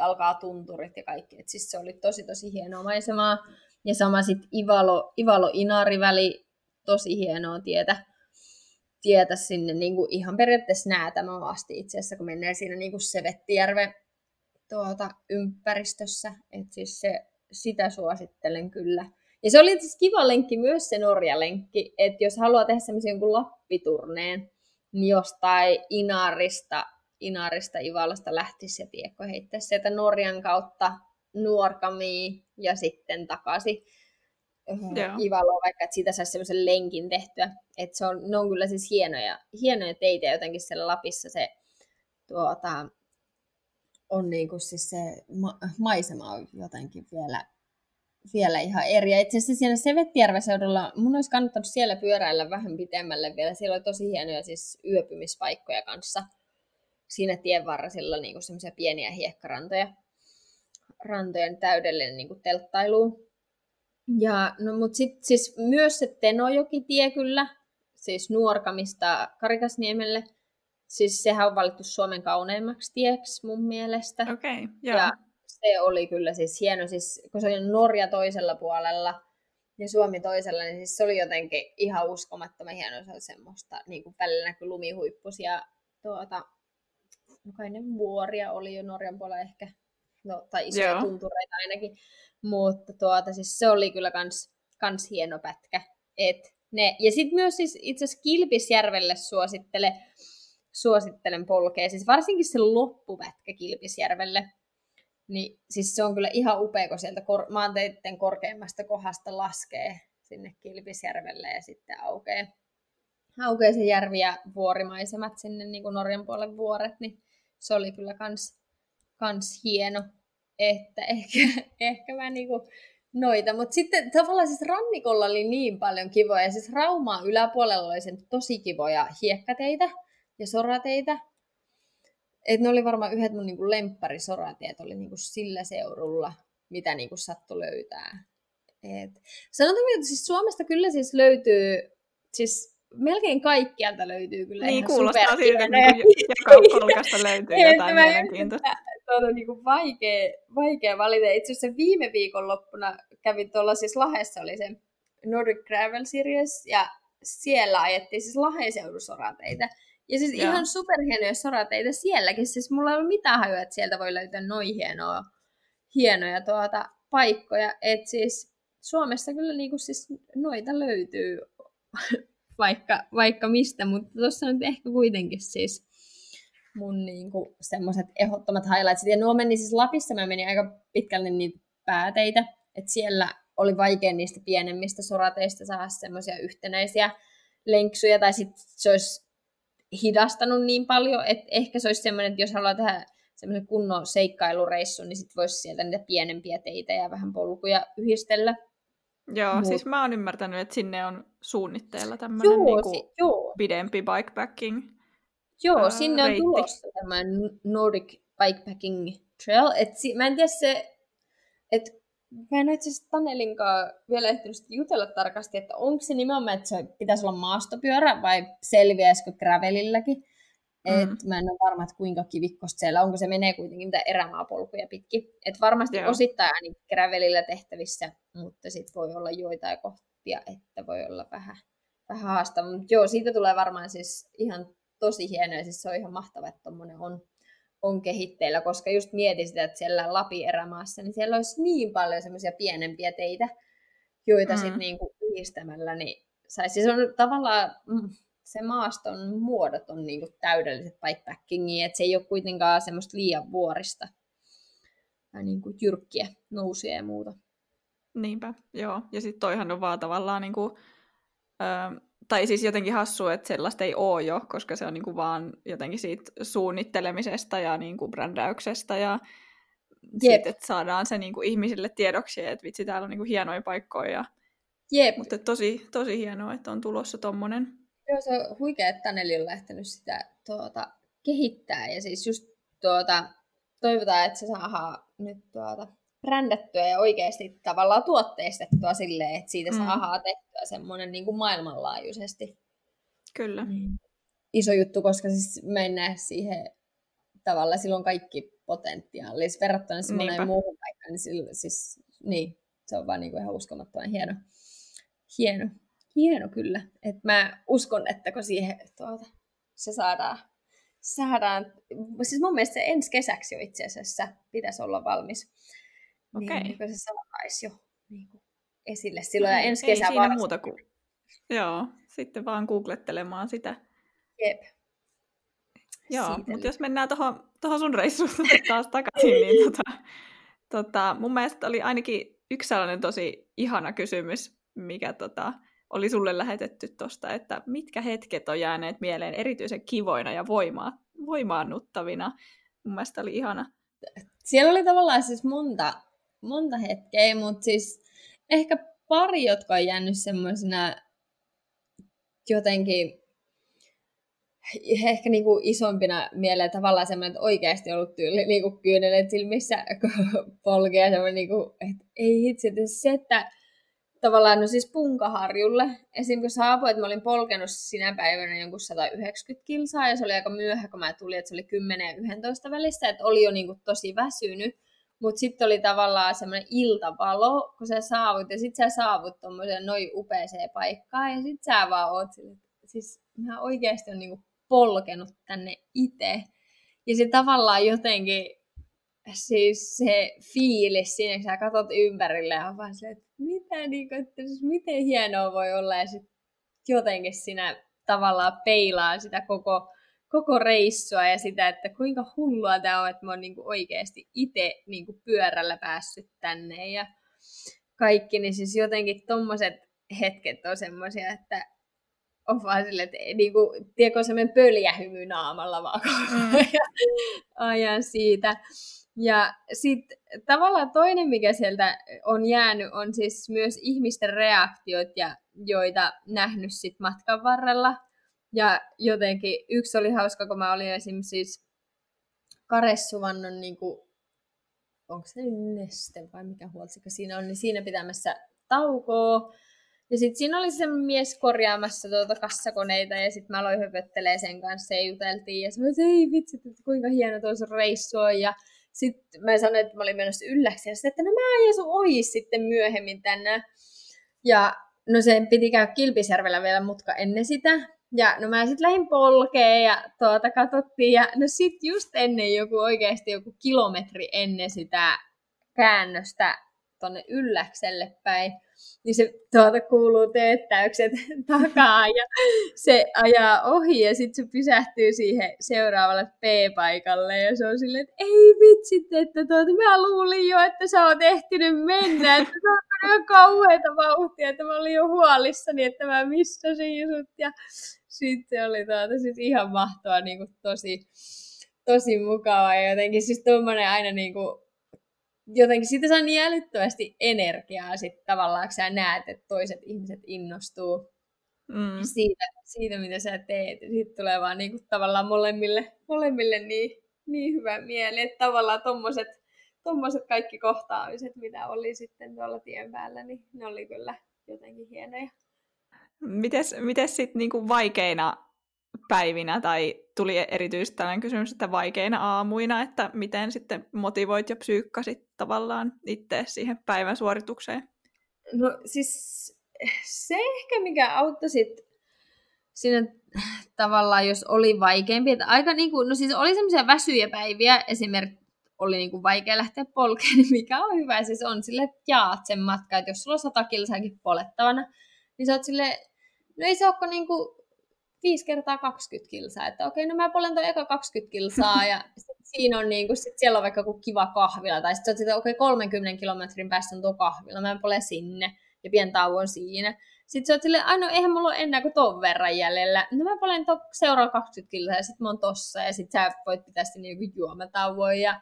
alkaa tunturit ja kaikki. Et siis se oli tosi tosi hienoa maisemaa. Ja sama sitten Ivalo, Ivalo-Inari-väli, tosi hienoa tietä, tietä sinne niin kuin ihan periaatteessa näätämään asti itse asiassa, kun mennään siinä niin kuin Sevettijärven tuota, ympäristössä. Et siis se, sitä suosittelen kyllä. Ja se oli siis kiva lenkki myös se Norja-lenkki, että jos haluaa tehdä semmoisen jonkun lappiturneen, niin jostain Inarista, Inarista Ivalosta lähtisi ja tiekko heittäisi sieltä Norjan kautta Nuorkamiin ja sitten takaisin Ivaloon, vaikka että siitä saisi semmoisen lenkin tehtyä. Että se on, ne on kyllä siis hienoja, hienoja teitä jotenkin siellä Lapissa se tuota, on niin kuin siis se ma- maisema on jotenkin vielä, vielä ihan eri. Itse asiassa siellä Sevettijärven seudulla, mun olisi kannattanut siellä pyöräillä vähän pitemmälle vielä. Siellä oli tosi hienoja siis yöpymispaikkoja kanssa siinä tien varrella, niin semmoisia pieniä hiekkarantoja rantojen täydellinen niin kuin telttailu. Ja, no, mutta sitten siis myös se Tenojoki-tie kyllä, siis Nuorkamista Karikasniemelle, siis sehän on valittu Suomen kauneimmaksi tieksi mun mielestä. Okay, yeah. Ja se oli kyllä siis hieno, siis, kun se oli Norja toisella puolella ja Suomi toisella, niin siis se oli jotenkin ihan uskomattoman hieno, se oli semmoista, niin kuin välillä näkyi lumihuippus ja tuota, no kai ne vuoria oli jo Norjan puolella ehkä, no, tai isoja Joo. tuntureita ainakin, mutta tuota, siis se oli kyllä kans, kans hieno pätkä. Et ne, ja sitten myös siis itse asiassa Kilpisjärvelle suosittele, suosittelen polkea, siis varsinkin se loppupätkä Kilpisjärvelle, niin siis se on kyllä ihan upea, kun sieltä kor- maanteiden korkeimmasta kohdasta laskee sinne Kilpisjärvelle ja sitten aukeaa, Haukeisen järvi ja vuorimaisemat sinne niin kuin Norjan puolen vuoret, niin se oli kyllä kans, kans hieno. Että (laughs) ehkä, ehkä mä niinku noita. Mutta sitten tavallaan siis rannikolla oli niin paljon kivoja. Siis Raumaa yläpuolella oli sen tosi kivoja hiekkateitä ja sorateitä. Et ne oli varmaan yhdet mun niinku lempparisorateet oli niinku sillä seurulla, mitä niinku sattui löytää. Et, sanotaan, että siis Suomesta kyllä siis löytyy, siis melkein kaikkialta löytyy kyllä niin, ihan kuulostaa siltä, että niin joka kolkasta löytyy (laughs) jotain mielenkiintoista. Tuota, on niin vaikea, vaikea valita. Itse asiassa viime viikon loppuna kävin tuolla siis Lahessa, oli se Nordic Gravel Series, ja siellä ajettiin siis Lahden sorateita. Ja siis Joo. ihan superhienoja sorateita sielläkin. Siis mulla ei ollut mitään hajua, että sieltä voi löytää noin hienoa, hienoja tuota, paikkoja. Et siis Suomessa kyllä niinku siis noita löytyy (laughs) vaikka, vaikka mistä, mutta tuossa nyt ehkä kuitenkin siis mun niinku semmoiset ehdottomat highlightsit. Ja nuo meni siis Lapissa, mä menin aika pitkälle niitä pääteitä, että siellä oli vaikea niistä pienemmistä sorateista saada semmoisia yhtenäisiä lenksuja, tai sitten se olisi hidastanut niin paljon, että ehkä se olisi semmoinen, että jos haluaa tehdä semmoisen kunnon seikkailureissun, niin sitten voisi sieltä niitä pienempiä teitä ja vähän polkuja yhdistellä. Joo, Mut. siis mä oon ymmärtänyt, että sinne on suunnitteilla tämmöinen niinku si- joo. pidempi bikepacking Joo, ää, sinne on reitti. tulossa tämä Nordic Bikepacking Trail. Et si- mä en tiedä se, että mä en ole itse asiassa Tanelinkaan vielä ehtinyt jutella tarkasti, että onko se nimenomaan, että se pitäisi olla maastopyörä vai selviäisikö gravelilläkin. Mm. Et mä en ole varma, että kuinka kivikkosta siellä, onko se menee kuitenkin mitä erämaapolkuja pitkin. Et varmasti Joo. osittain niin gravelillä tehtävissä, mutta sitten voi olla joitain kohtia, että voi olla vähän, vähän haastava. Mutta joo, siitä tulee varmaan siis ihan tosi hieno ja siis se on ihan mahtava, että tuommoinen on, on kehitteillä, koska just mietin sitä, että siellä Lapin erämaassa, niin siellä olisi niin paljon semmoisia pienempiä teitä, joita mm. sitten niinku yhdistämällä niin saisi. Se on tavallaan, mm, se maaston muodot on niinku täydelliset bikepackingiin, että se ei ole kuitenkaan semmoista liian vuorista tai niinku jyrkkiä nousuja ja muuta. Niinpä, joo. Ja sitten toihan on vaan tavallaan niinku, öö, tai siis jotenkin hassu, että sellaista ei ole jo, koska se on niinku vaan jotenkin siitä suunnittelemisesta ja niinku brändäyksestä ja siitä, että saadaan se niinku ihmisille tiedoksi, että vitsi, täällä on niinku hienoja paikkoja. Jep. Mutta tosi, tosi hienoa, että on tulossa tommonen. Joo, se on huikea, että Taneli on lähtenyt sitä tuota, kehittää. Ja siis just tuota, toivotaan, että se saadaan nyt tuota, brändättyä ja oikeasti tavallaan tuotteistettua silleen, että siitä mm. saadaan tehtyä semmoinen niin kuin maailmanlaajuisesti. Kyllä. Niin. Iso juttu, koska siis mennään siihen tavalla silloin kaikki potentiaali. Verrattuna siis moneen muuhun paikkaan, niin, sillä, siis, niin se on vaan niin kuin ihan uskomattoman hieno. Hieno, hieno kyllä. Et mä uskon, että kun siihen tuota, se saadaan, saadaan, siis mun mielestä se ensi kesäksi jo itse asiassa pitäisi olla valmis Okay. Niin, niin se saataisi jo niin kuin, esille silloin. Ja ensi kesä Ei siinä muuta kuin... Joo, sitten vaan googlettelemaan sitä. Jep. Joo, mutta jos mennään tuohon sun reissuun (laughs) taas takaisin, niin (laughs) tota, tota, mun mielestä oli ainakin yksi sellainen tosi ihana kysymys, mikä tota, oli sulle lähetetty tuosta, että mitkä hetket on jääneet mieleen erityisen kivoina ja voima, voimaannuttavina. Mun mielestä oli ihana. Siellä oli tavallaan siis monta monta hetkeä, mutta siis ehkä pari, jotka on jäänyt semmoisena jotenkin ehkä niinku isompina mieleen tavallaan semmoinen, että oikeasti ollut tyyli niinku kyynelet silmissä polkea semmoinen, niinku, että ei hitsi, että se, että tavallaan no siis punkaharjulle, esim. kun saapuin, että mä olin polkenut sinä päivänä jonkun 190 kilsaa ja se oli aika myöhä, kun mä tulin, että se oli 10 ja 11 välissä, että oli jo niinku tosi väsynyt, mutta sitten oli tavallaan semmoinen iltavalo, kun sä saavut, ja sitten sä saavut tuommoiseen noin upeeseen paikkaan, ja sitten sä vaan oot siis mä oikeasti on niinku polkenut tänne itse. Ja se tavallaan jotenkin, siis se fiilis siinä, kun sä katsot ympärille ja vaan silleen, että mitä, niinku, että siis miten hienoa voi olla, ja sitten jotenkin siinä tavallaan peilaa sitä koko koko reissua ja sitä, että kuinka hullua tämä on, että mä oon niinku oikeasti itse niinku pyörällä päässyt tänne ja kaikki, niin siis jotenkin tommoset hetket on semmoisia, että on vaan silleen, että niin kuin, tiedätkö, semmoinen pöljähymy naamalla vaan mm. (laughs) ajan siitä. Ja sitten tavallaan toinen, mikä sieltä on jäänyt, on siis myös ihmisten reaktiot, ja, joita nähnyt sit matkan varrella. Ja jotenkin yksi oli hauska, kun mä olin esimerkiksi siis Karessuvannon, niin kuin, onko se neste vai mikä huoltsikka siinä on, niin siinä pitämässä taukoa. Ja sitten siinä oli se mies korjaamassa tuota kassakoneita ja sitten mä aloin höpöttelee sen kanssa ja juteltiin. Ja sanoin, että ei vitsi, että kuinka hieno tuossa reissu on. Ja sitten mä sanoin, että mä olin menossa ylläksi ja sitten, että no mä ajan sun ohi sitten myöhemmin tänne. Ja no sen piti käydä Kilpisjärvellä vielä mutka ennen sitä. Ja no mä sitten lähdin polkeen ja tuota katsottiin. Ja no sit just ennen joku oikeasti joku kilometri ennen sitä käännöstä tonne Ylläkselle päin, niin se tuolta kuuluu teettäykset (laughs) takaa ja se ajaa ohi ja sitten se pysähtyy siihen seuraavalle P-paikalle ja se on silleen, että ei vitsit, että tuota, mä luulin jo, että sä oot ehtinyt mennä, että se on ihan kauheita vauhtia, että mä olin jo huolissani, että mä missasin sut ja sitten oli tuota, siis ihan mahtoa niin kuin tosi, tosi mukavaa ja jotenkin siis tuommoinen aina niin kuin jotenkin siitä saa niin älyttömästi energiaa sitten tavallaan, kun sä näet, että toiset ihmiset innostuu mm. siitä, siitä, mitä sä teet. Sitten tulee vaan niinku tavallaan molemmille, molemmille niin, niin hyvä mieli, että tavallaan tommoset, tommoset kaikki kohtaamiset, mitä oli sitten tuolla tien päällä, niin ne oli kyllä jotenkin hienoja. Mites, mites sitten niinku vaikeina päivinä tai tuli erityisesti tällainen kysymys, että vaikeina aamuina, että miten sitten motivoit ja psyykkasit tavallaan itse siihen päivän suoritukseen? No siis se ehkä, mikä auttoi sitten siinä tavallaan, jos oli vaikeampi, että aika niin kuin, no siis oli semmoisia väsyjä päiviä, esimerkiksi oli niin kuin vaikea lähteä polkeen, (laughs) niin mikä on hyvä, siis on sille, että jaat sen matkan, että jos sulla on sata kilsaakin polettavana, niin sä oot sille, no ei se olekaan niin kuin 5 kertaa 20 kilsaa, että okei, no mä polen toi eka 20 kilsaa ja (laughs) sit siinä on niinku, sit siellä on vaikka joku kiva kahvila, tai sitten että okei, 30 kilometrin päästä on tuo kahvila, mä polen sinne ja pien tauon siinä. Sitten sä oot silleen, aino, eihän mulla ole enää kuin ton verran jäljellä. No mä polen to, seuraava 20 kilsaa ja sitten mä oon tossa ja sitten sä voit pitää sitten niinku juomatauon ja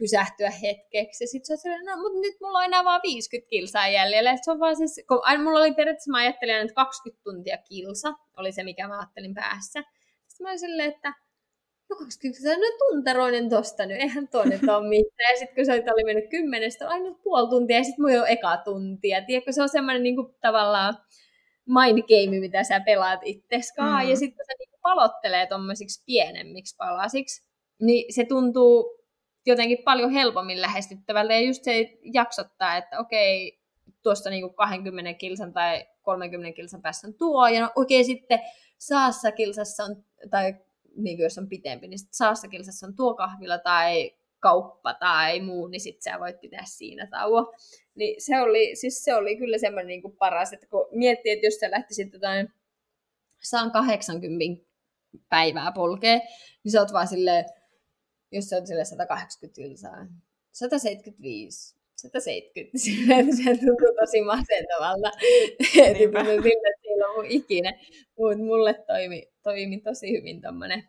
pysähtyä hetkeksi. Ja sitten se on silleen, no mutta nyt mulla on enää vaan 50 kilsaa jäljellä. Et se on vaan siis, kun aina mulla oli periaatteessa, mä ajattelin, että 20 tuntia kilsa oli se, mikä mä ajattelin päässä. Sitten mä olin silleen, että no 20 kilsaa, no tunteroinen tosta nyt, eihän tuo nyt ole mitään. Ja sitten kun se oli mennyt kymmenestä, aina puoli tuntia ja sitten mulla jo eka tuntia. Tiedätkö, se on semmoinen niin tavallaan mind game, mitä sä pelaat itseskaan. Mm. Ja sitten kun se niin palottelee tuommoisiksi pienemmiksi palasiksi, niin se tuntuu jotenkin paljon helpommin lähestyttävältä ja just se jaksottaa, että okei, tuosta niinku 20 kilsan tai 30 kilsan päässä on tuo, ja no, okei sitten saassa kilsassa on, tai niin jos on pitempi, niin saassa kilsassa on tuo kahvila tai kauppa tai muu, niin sitten sä voit pitää siinä tauo. Niin se oli, siis se oli kyllä semmoinen niin kuin paras, että kun miettii, että jos sä lähtisit jotain saan 80 päivää polkee, niin sä oot vaan silleen, jos se on sille 180 kilsaa, 175, 170, (laughs) se tuntuu tosi masentavalta. (laughs) Niinpä. sille, että ei lopu ikinä. Mutta mulle toimi, toimi tosi hyvin tommonen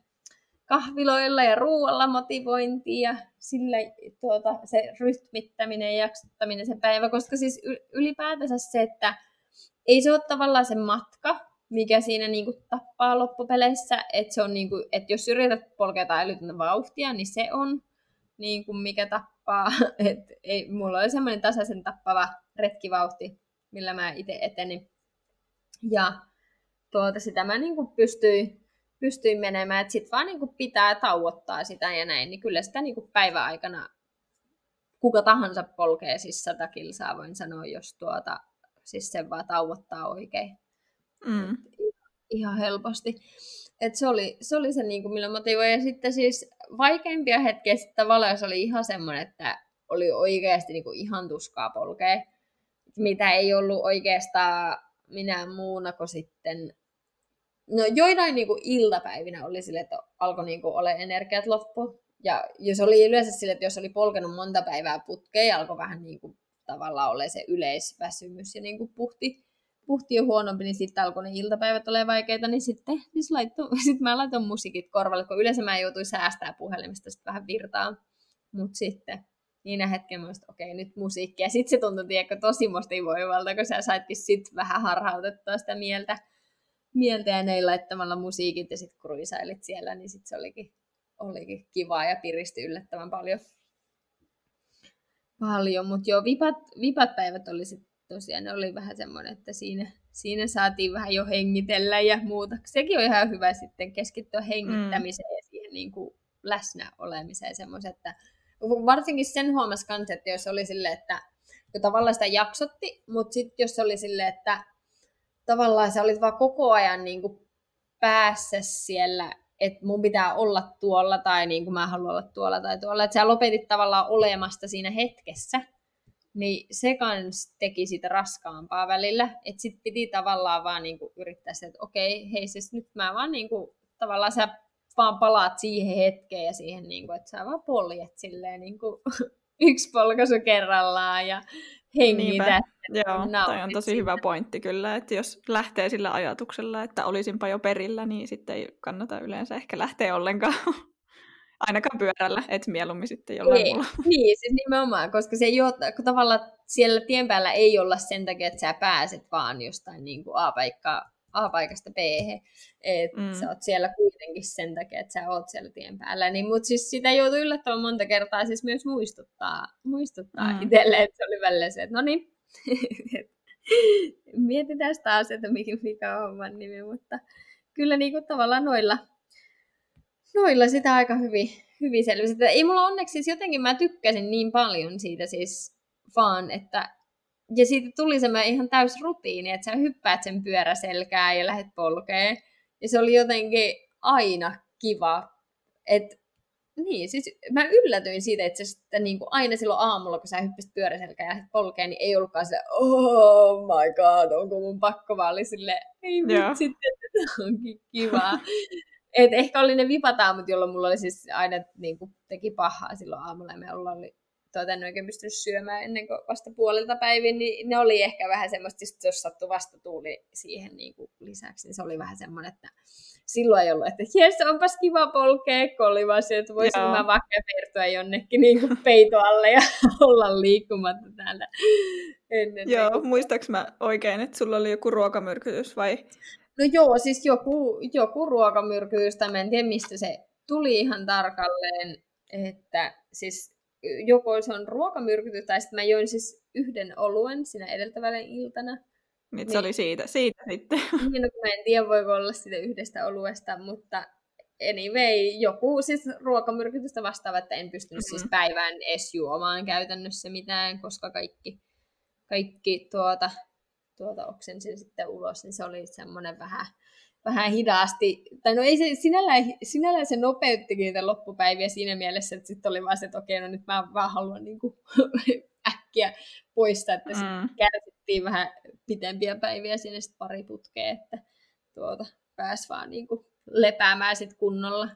kahviloilla ja ruoalla motivointi ja sillä tuota, se rytmittäminen ja jaksottaminen se päivä, koska siis ylipäätänsä se, että ei se ole tavallaan se matka, mikä siinä niinku tappaa loppupeleissä, että se on niinku, että jos yrität polkea tai älytöntä vauhtia, niin se on niinku mikä tappaa. (laughs) Et ei, mulla oli semmoinen tasaisen tappava retkivauhti, millä mä itse etenin. Ja tuota, sitä mä niinku pystyin, pystyin menemään, että sit vaan niinku pitää tauottaa sitä ja näin, niin kyllä sitä niinku päiväaikana kuka tahansa polkee siis sata kilsaa, voin sanoa, jos tuota, siis sen vaan tauottaa oikein. Mm. Ihan helposti. Et se, oli, se oli se, niin kuin, millä motivoi. Ja sitten siis vaikeimpia hetkiä sitten tavallaan se oli ihan semmoinen, että oli oikeasti niin kuin ihan tuskaa polkea. Mitä ei ollut oikeastaan minä muuna kuin sitten... No joitain niin kuin iltapäivinä oli sille, että alkoi niin kuin ole energiat loppu. Ja jos oli yleensä sille, että jos oli polkenut monta päivää putkeen, alkoi vähän niin kuin tavallaan olla se yleisväsymys ja niin kuin puhti puhti jo huonompi, niin sitten alkoi ne iltapäivät olemaan vaikeita, niin sitten siis laittu, (laughs) sit mä laitoin musiikit korvalle, kun yleensä mä joutuin säästää puhelimesta sitten vähän virtaa. Mutta sitten niinä hetken mä okei, okay, nyt. Ja sitten se tuntui tiedätkö, tosi motivoivalta, kun sä saitkin sit vähän harhautettua sitä mieltä, mieltä ja neillä laittamalla musiikit ja sitten kruisailit siellä, niin sitten se olikin, olikin kivaa ja piristi yllättävän paljon. Paljon, mutta joo, vipat, vipat päivät oli sitten tosiaan, oli vähän semmoinen, että siinä, siinä saatiin vähän jo hengitellä ja muuta. Sekin on ihan hyvä sitten keskittyä hengittämiseen mm. ja siihen niin kuin läsnä olemiseen semmoisen, että varsinkin sen huomasi kanssa, että jos oli silleen, että kun tavallaan sitä jaksotti, mutta sitten jos oli silleen, että tavallaan sä olit vaan koko ajan niin kuin päässä siellä, että mun pitää olla tuolla tai niin kuin mä haluan olla tuolla tai tuolla, että sä lopetit tavallaan olemasta siinä hetkessä, niin se kans teki sitä raskaampaa välillä, että sit piti tavallaan vaan niin kuin yrittää se, että okei, hei siis nyt mä vaan niin kuin, tavallaan sä vaan palaat siihen hetkeen ja siihen, niin kuin, että sä vaan poljet silleen niin kuin, (laughs) yksi polkaisu kerrallaan ja hengitä. Joo, toi on tosi hyvä pointti kyllä, että jos lähtee sillä ajatuksella, että olisinpa jo perillä, niin sitten ei kannata yleensä ehkä lähteä ollenkaan. (laughs) Ainakaan pyörällä, että mieluummin sitten jollain ei, muulla. (laughs) Niin, siis nimenomaan, koska se ei ole, kun tavallaan siellä tien päällä ei olla sen takia, että sä pääset vaan jostain niin kuin A-paikkaa A-paikasta b että mm. sä oot siellä kuitenkin sen takia, että sä oot siellä tien päällä. Niin, mutta siis sitä joutuu yllättävän monta kertaa siis myös muistuttaa, muistuttaa mm. itselleen, että se oli välillä se, että no niin, (laughs) mietitään taas, että mikä on homman nimi, mutta kyllä niin kuin tavallaan noilla, noilla sitä aika hyvin, hyvin selvisi. Ei mulla onneksi siis jotenkin, mä tykkäsin niin paljon siitä siis vaan, että ja siitä tuli semmoinen ihan täys rutiini, että sä hyppäät sen pyöräselkään ja lähdet polkeen. Ja se oli jotenkin aina kiva. Et, niin, siis mä yllätyin siitä, että se sitten niin kuin aina silloin aamulla, kun sä hyppäsit pyöräselkään ja lähdet polkeen, niin ei ollutkaan se, oh my god, onko mun pakko, vaan oli sille, ei vitsi, että onkin kiva. Et ehkä oli ne vipataamut, jolloin mulla oli siis aina niin kuin, teki pahaa silloin aamulla ja me oli tuota, en oikein pystynyt syömään ennen kuin vasta puolelta päivin, niin ne oli ehkä vähän semmoista, jos sattui vasta tuuli siihen niin kuin lisäksi, niin se oli vähän semmoinen, että silloin ei ollut, että jes, onpas kiva polkea, kun oli vaan se, että voisin mä vertoa jonnekin niin kuin peitoalle ja (laughs) olla liikkumatta täällä ennen. Joo, muistaaks mä oikein, että sulla oli joku ruokamyrkytys vai? No joo, siis joku, joku ruokamyrkytys, tai en tiedä mistä se tuli ihan tarkalleen, että siis joko se on ruokamyrkytys, tai sitten mä join siis yhden oluen siinä edeltävällä iltana. Niin, niin se oli siitä, siitä sitten. (laughs) Niin, no, mä en tiedä, voiko olla sitä yhdestä oluesta, mutta anyway, joku siis ruokamyrkytystä vastaava, että en pystynyt siis mm-hmm. siis päivään edes juomaan käytännössä mitään, koska kaikki, kaikki tuota, tuota oksensin sitten ulos, niin se oli semmoinen vähän, vähän hidasti, tai no ei se, sinällään, sinällään se nopeuttikin niitä loppupäiviä siinä mielessä, että sitten oli vaan se, että okei, no nyt mä vaan haluan niin kuin, (laughs) äkkiä poistaa, että mm. kärsittiin vähän pitempiä päiviä sinne sitten pari putkea, että tuota, pääsi vaan niin kuin lepäämään sitten kunnolla.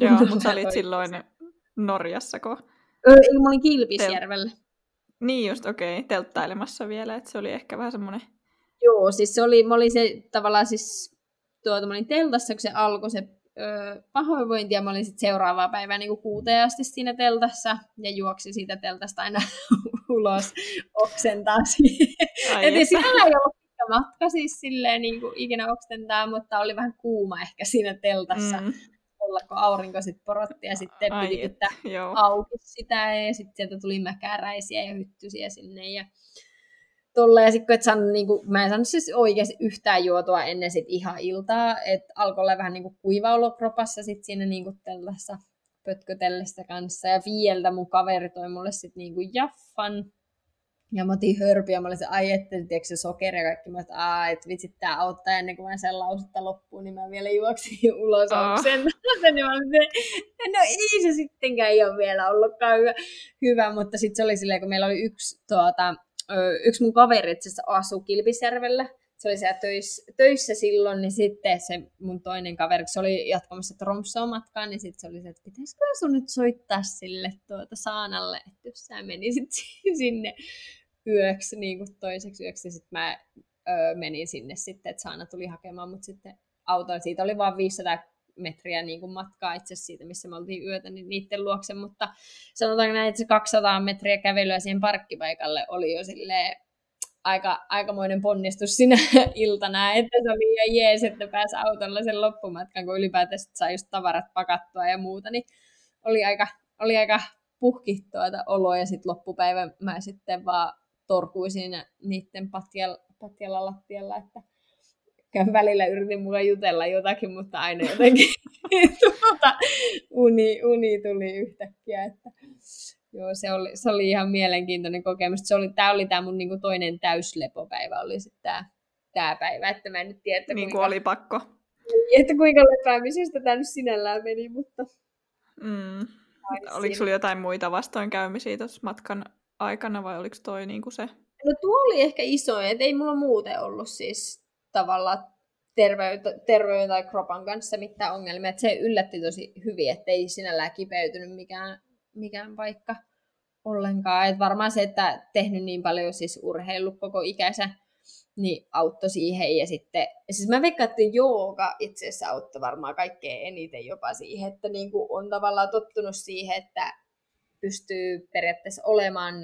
Joo, mutta sä olit silloin Norjassako? Ei, mä olin Kilpisjärvellä. Tel- niin just, okei, okay. telttailemassa vielä, että se oli ehkä vähän semmoinen Joo, siis se oli, mä olin se tavallaan siis, tuota, mä olin teltassa, kun se alkoi se öö, pahoinvointi, ja mä olin sitten seuraavaa päivää niin kuuteen asti siinä teltassa, ja juoksi siitä teltasta aina (laughs) ulos oksentaa siihen. Siellä ei ollut pitkä matka siis silleen niin kuin ikinä oksentaa, mutta oli vähän kuuma ehkä siinä teltassa. Mm olla, kun aurinko sitten porotti ja sitten Ai piti pitää auki sitä ja sitten sieltä tuli mäkäräisiä ja hyttysiä sinne ja tolle, ja sitten kun niinku, mä en saanut siis oikeasti yhtään juotua ennen sit ihan iltaa, että alkoi olla vähän niinku kuiva olo kropassa sit siinä niinku tällaisessa pötkötellessä kanssa, ja Vieltä mun kaveri toi mulle sitten niinku jaffan, ja mä otin hörpiä, mä olin se, ai että, tiedätkö, se sokeri ja kaikki, mä että et vitsit, tää auttaa ennen kuin mä sen lausutta loppuun, niin mä vielä juoksin (laughs) ulos oh. sen, niin mä olin se, no ei se sittenkään ei ole vielä ollutkaan hyvä, hyvä mutta sitten se oli silleen, kun meillä oli yksi tuota, yksi mun kaveri itse asiassa asui Kilpisjärvellä. Se oli siellä töissä, töissä silloin, niin sitten se mun toinen kaveri, se oli jatkamassa Tromsoon matkaa, niin sitten se oli se, että pitäisikö sun nyt soittaa sille tuota Saanalle, että jos sä menisit (laughs) sinne yöksi, niin kuin toiseksi yöksi, sitten mä öö, menin sinne sitten, että Saana tuli hakemaan mut sitten autoon. Siitä oli vain 500 metriä niin kuin matkaa itse siitä, missä me oltiin yötä, niin niiden luokse, mutta sanotaan näin, että se 200 metriä kävelyä siihen parkkipaikalle oli jo silleen aika, aikamoinen ponnistus sinä (laughs) iltana, että se oli ihan jees, että pääsi autolla sen loppumatkan, kun ylipäätään sai just tavarat pakattua ja muuta, niin oli aika, oli aika puhki tuota oloa ja sitten loppupäivä mä sitten vaan torkuisin niiden patjalla, patjalla lattialla, että välillä yritin mukaan jutella jotakin, mutta aina jotenkin (laughs) tuota, uni, uni tuli yhtäkkiä. Että, joo, se oli, se oli ihan mielenkiintoinen kokemus. Se oli, tämä oli tämä mun niinku toinen täyslepopäivä, oli sitten tämä, päivä, että mä en nyt tiedä, että niin kuin oli pakko. Että kuinka lepäämisestä tämä nyt sinällään meni, mutta... Mm. Oliko sulla jotain muita vastoinkäymisiä tuossa matkan aikana vai oliko toi niinku se? No tuo oli ehkä iso, että ei mulla muuten ollut siis tavallaan terveyden tai kropan kanssa mitään ongelmia. Että se yllätti tosi hyvin, että ei sinällään kipeytynyt mikään, mikään paikka ollenkaan. Et varmaan se, että tehnyt niin paljon siis urheilu koko ikänsä, niin auttoi siihen. Ja sitten, siis mä veikkaan, että jooga itse asiassa auttoi varmaan kaikkein eniten jopa siihen, että niin kuin on tavallaan tottunut siihen, että pystyy periaatteessa olemaan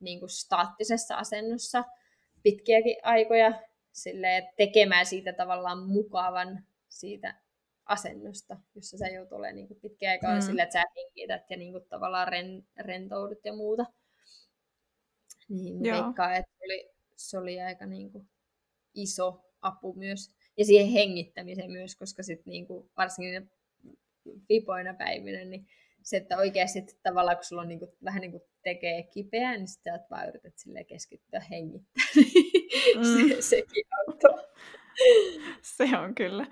niin kuin staattisessa asennossa pitkiäkin aikoja silleen, tekemään siitä tavallaan mukavan siitä asennosta, jossa sä joudut olemaan niin pitkä aikaa mm. sillä, että sä hengität ja niin kuin, tavallaan ren, rentoudut ja muuta. Niin veikkaa, että oli, se oli aika niin kuin, iso apu myös. Ja siihen hengittämiseen myös, koska sit niin kuin, varsinkin vipoina päivinä, niin se, että oikeasti tavallaan kun sulla on niin kuin, vähän niin kuin tekee kipeää, niin sitten olet vaan yrität keskittyä hengittää. Mm. (laughs) se, sekin auttaa. se on kyllä.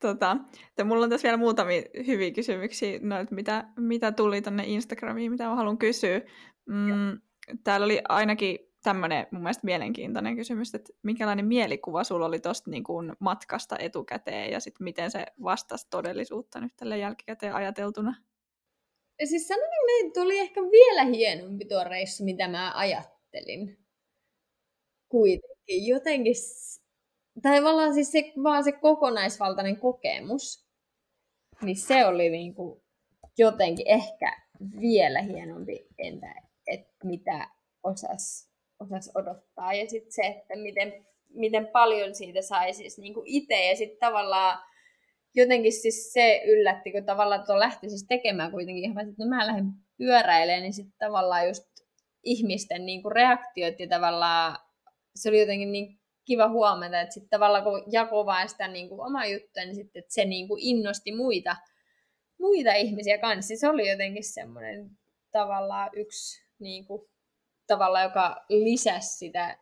Tota, että mulla on tässä vielä muutamia hyviä kysymyksiä, noit, mitä, mitä tuli tänne Instagramiin, mitä mä haluan kysyä. Mm, täällä oli ainakin tämmöinen mun mielestä mielenkiintoinen kysymys, että minkälainen mielikuva sulla oli tuosta niin kuin matkasta etukäteen ja sitten miten se vastasi todellisuutta nyt tälle jälkikäteen ajateltuna? Siis sanotaan, että oli ehkä vielä hienompi tuo reissu, mitä mä ajattelin. Kuitenkin jotenkin, tai tavallaan siis se, vaan se kokonaisvaltainen kokemus, niin se oli niin kuin jotenkin ehkä vielä hienompi, entä että mitä osas, osas odottaa. Ja sitten se, että miten, miten paljon siitä sai siis niin kuin itse. Ja sitten tavallaan jotenkin siis se yllätti, kun tavallaan tuo lähti siis tekemään kuitenkin ihan, että no mä lähden pyöräilemään, niin sitten tavallaan just ihmisten niin kuin reaktiot ja tavallaan se oli jotenkin niin kiva huomata, että sitten tavallaan kun jakoi vaan sitä niin kuin omaa juttua, niin sitten se niin kuin innosti muita, muita ihmisiä kanssa. Siis se oli jotenkin semmoinen tavallaan yksi niin kuin, tavalla, joka lisäsi sitä,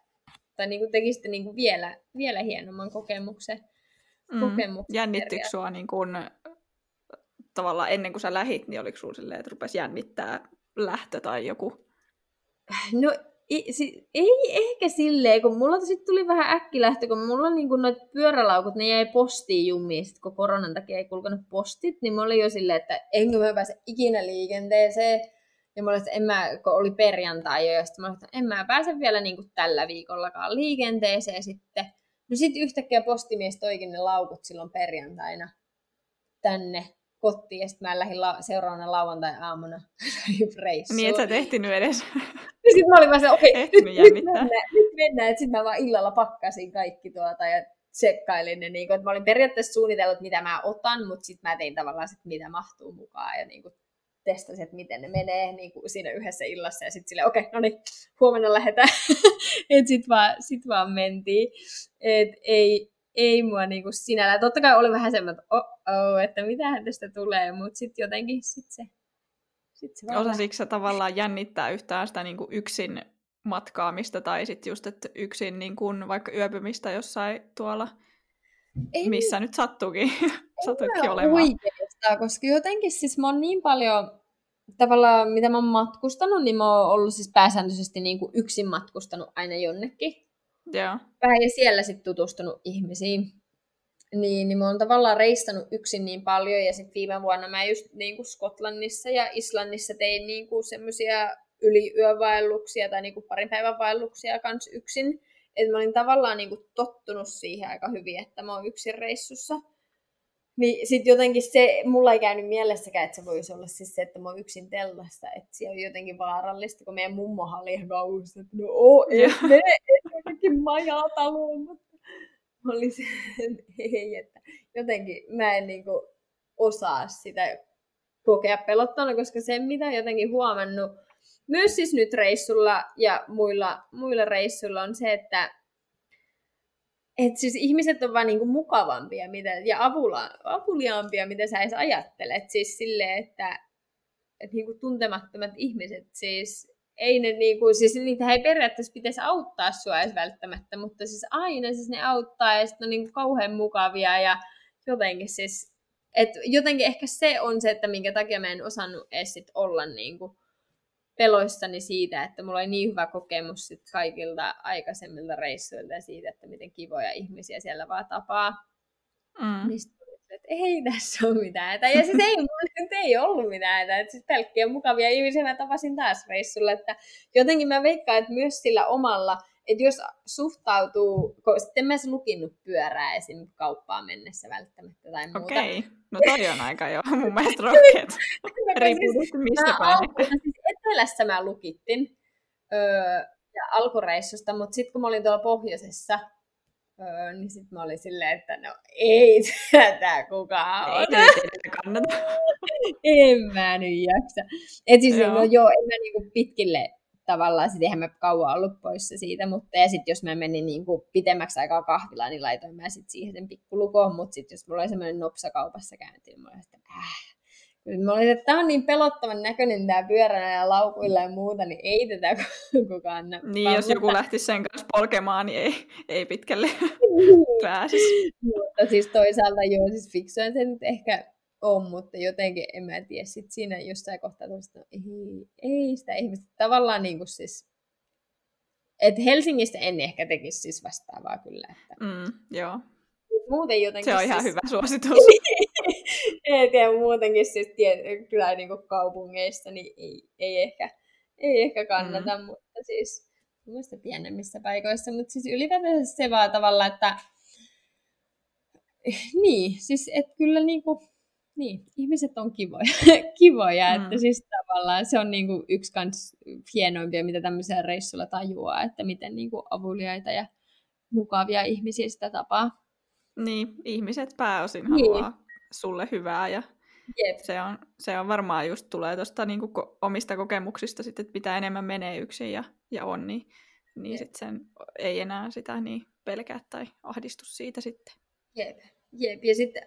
tai niin kuin teki sitten niin kuin vielä, vielä hienomman kokemuksen mm. kokemuksia. Jännittikö sua niin kun, tavallaan ennen kuin sä lähit, niin oliko sulla silleen, että rupesi jännittää lähtö tai joku? No ei, si, ei ehkä silleen, kun mulla sitten tuli vähän äkkilähtö, kun mulla niin kun noit pyörälaukut, ne jäi postiin jumiin, sit kun koronan takia ei kulkenut postit, niin mä olin jo silleen, että enkö mä pääse ikinä liikenteeseen. Ja mulla että en mä, kun oli perjantai jo, ja sitten mä olin, että en mä pääse vielä niin kuin tällä viikollakaan liikenteeseen sitten. No sitten yhtäkkiä postimies toikin ne laukut silloin perjantaina tänne kotiin, ja sitten mä lähdin la- seuraavana lauantai-aamuna (laughs) reissuun. Niin, että sä ehtinyt edes. (laughs) Ja sitten mä olin vaan se, okei, (laughs) okay, nyt, nyt, mennään, nyt mennään. Sitten mä vaan illalla pakkasin kaikki tuota ja tsekkailin ne, niin kun, että mä olin periaatteessa suunnitellut, mitä mä otan, mutta sitten mä tein tavallaan sit, mitä mahtuu mukaan ja niin kun, testasin, että miten ne menee niin kuin siinä yhdessä illassa ja sitten silleen, okei, okay, no niin, huomenna lähdetään. (laughs) että sitten vaan, sit vaan mentiin. Et ei, ei mua niin kuin sinällä. Totta kai oli vähän semmoinen, että oh, oh, että mitähän tästä tulee, mutta sitten jotenkin sit se, sit se Osasitko sä tavallaan jännittää yhtään sitä niin kuin yksin matkaamista tai sitten just, että yksin niin kuin vaikka yöpymistä jossain tuolla, ei, missä nyt sattuukin, sattuikin olemaan. Oikeastaan, koska jotenkin siis mä oon niin paljon tavallaan, mitä mä oon matkustanut, niin mä oon ollut siis pääsääntöisesti niin kuin yksin matkustanut aina jonnekin. Joo. Vähän ja siellä sitten tutustunut ihmisiin. Niin, niin mä oon tavallaan reistannut yksin niin paljon, ja sitten viime vuonna mä just niin kuin Skotlannissa ja Islannissa tein niin kuin semmoisia yliyövaelluksia tai niin kuin parin päivän vaelluksia kans yksin. että mä olin tavallaan niin kuin tottunut siihen aika hyvin, että mä oon yksin reissussa. Niin sit jotenkin se, mulla ei käynyt mielessäkään, että se voisi olla siis se, että mä oon yksin tellassa, että se on jotenkin vaarallista, kun meidän mummohan oli ihan kauhussa, että no oo, et me, et jotenkin majataloon, mutta mä olin se, ei, että jotenkin mä en niinku osaa sitä kokea pelottavana, koska se, mitä jotenkin huomannut, myös siis nyt reissulla ja muilla, muilla reissuilla on se, että et siis ihmiset on vaan niinku mukavampia mitä, ja avula, avuliaampia, mitä sä edes ajattelet. Siis silleen, että et niinku tuntemattomat ihmiset, siis ei ne niinku, siis niitä ei periaatteessa pitäisi auttaa sua edes välttämättä, mutta siis aina siis ne auttaa ja sitten on niinku kauhean mukavia ja jotenkin siis, et jotenkin ehkä se on se, että minkä takia mä en osannut edes sit olla niinku, peloissani siitä, että mulla oli niin hyvä kokemus sit kaikilta aikaisemmilta reissuilta ja siitä, että miten kivoja ihmisiä siellä vaan tapaa. Mm. Niin että ei tässä ole mitään. Ja siis ei, mulla ei ollut mitään. Että siis pelkkiä mukavia ihmisiä mä tapasin taas reissulla. Että jotenkin mä veikkaan, että myös sillä omalla että jos suhtautuu, kun sitten mä lukinnut pyörää esim. kauppaan mennessä välttämättä tai muuta. Okei, okay. no toi on aika jo mun (laughs) mielestä rohkeet. Riippuu siis, mistä päin. Siis etelässä mä lukittin öö, ja alkureissusta, mutta sitten kun mä olin tuolla pohjoisessa, öö, niin sitten mä olin silleen, että no ei tätä kukaan ole. Ei kannata. (laughs) en mä nyt jaksa. Et siis joo. no joo, en mä niinku pitkille tavallaan, sit eihän mä kauan ollut poissa siitä, mutta ja sitten jos mä menin niin kuin pitemmäksi aikaa kahvilaan, niin laitoin mä sit siihen sen pikkulukoon, mutta sitten jos mulla oli semmoinen nopsakaupassa käynti, niin mulla oli että äh. Mä olin, että tämä on niin pelottavan näköinen tämä pyöränä ja laukuilla ja muuta, niin ei tätä kukaan näppää. Niin, jos joku lähtisi sen kanssa polkemaan, niin ei, ei pitkälle niin. (laughs) pääsisi. mutta siis toisaalta joo, siis fiksuin se nyt ehkä on, mutta jotenkin en mä tiedä, sit siinä jossain kohtaa tuosta, no, ei, ei sitä ihmistä tavallaan niin kuin siis, että Helsingistä en ehkä tekisi siis vastaavaa kyllä. Että... Mm, joo. Muuten jotenkin Se on siis... ihan hyvä (laughs) suositus. ei tiedä, muutenkin siis tie, kyllä niin kuin kaupungeissa, niin ei, ei, ehkä, ei ehkä kannata, mm. mutta siis mielestäni pienemmissä paikoissa, mutta siis ylipäätään se vaan tavallaan, että niin, siis että kyllä niin kuin, niin, ihmiset on kivoja, (laughs) kivoja mm. että siis tavallaan se on niinku yksi kans hienoimpia, mitä tämmöisellä reissulla tajuaa, että miten niinku avuliaita ja mukavia ihmisiä sitä tapaa. Niin, ihmiset pääosin niin. haluaa sulle hyvää ja Jep. Se, on, se on varmaan just tulee tuosta niinku omista kokemuksista sitten, että mitä enemmän menee yksin ja, ja on, niin, niin sit sen ei enää sitä niin pelkää tai ahdistu siitä sitten. Jep. Jep, ja sitten,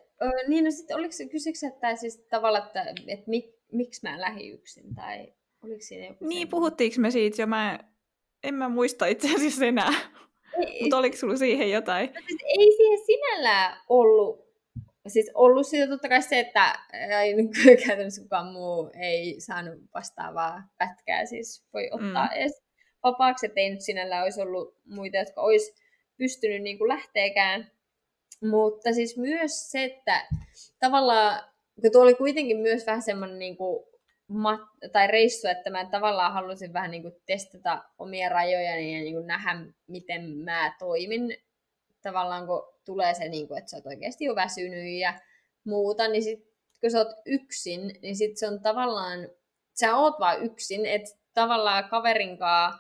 niin no sitten oliko se kysyksä, että siis tavallaan, että, että mik, miksi mä lähdin yksin, tai oliko siinä joku Niin, sen... puhuttiinko me siitä jo, mä en mä muista itse asiassa enää, mutta oliko sulla siihen jotain? No, siis ei siihen sinällään ollut, siis ollut siitä totta kai se, että ei, (laughs) käytännössä kukaan muu ei saanut vastaavaa pätkää, siis voi ottaa mm. edes vapaaksi, että ei nyt sinällään olisi ollut muita, jotka olisi pystynyt niin kuin lähteekään mutta siis myös se, että tavallaan, kun tuo oli kuitenkin myös vähän semmoinen niin kuin mat- tai reissu, että mä tavallaan halusin vähän niin kuin testata omia rajojani ja niin kuin nähdä, miten mä toimin. Tavallaan kun tulee se, niin kuin, että sä oot oikeasti jo väsynyt ja muuta, niin sit, kun sä oot yksin, niin sit se on tavallaan, sä oot vaan yksin, että tavallaan kaverinkaan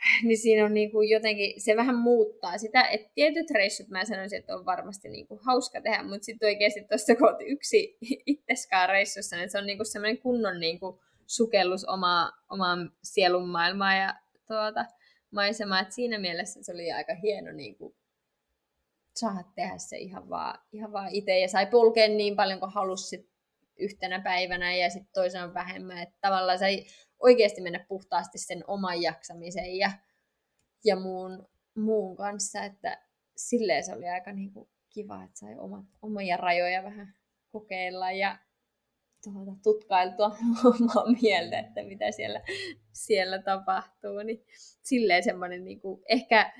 (laughs) niin siinä on niin kuin jotenkin, se vähän muuttaa sitä, että tietyt reissut mä sanoisin, että on varmasti niin kuin hauska tehdä, mutta sitten oikeasti tuossa kun yksi (laughs) itseskaan reissussa, niin se on niin kuin semmoinen kunnon niin kuin sukellus omaa, omaan sielun maailmaan ja tuota, maisemaa, että siinä mielessä se oli aika hieno niin kuin saada tehdä se ihan vaan, ihan vaan itse ja sai polkea niin paljon kuin halusi yhtenä päivänä ja sitten toisena vähemmän, että tavallaan sai oikeasti mennä puhtaasti sen oman jaksamisen ja, ja muun, muun kanssa, että silleen se oli aika niin kuin kiva, että sai omat, omia rajoja vähän kokeilla ja tuota, tutkailtua (laughs) omaa mieltä, että mitä siellä, siellä tapahtuu. Niin silleen semmoinen niin kuin, ehkä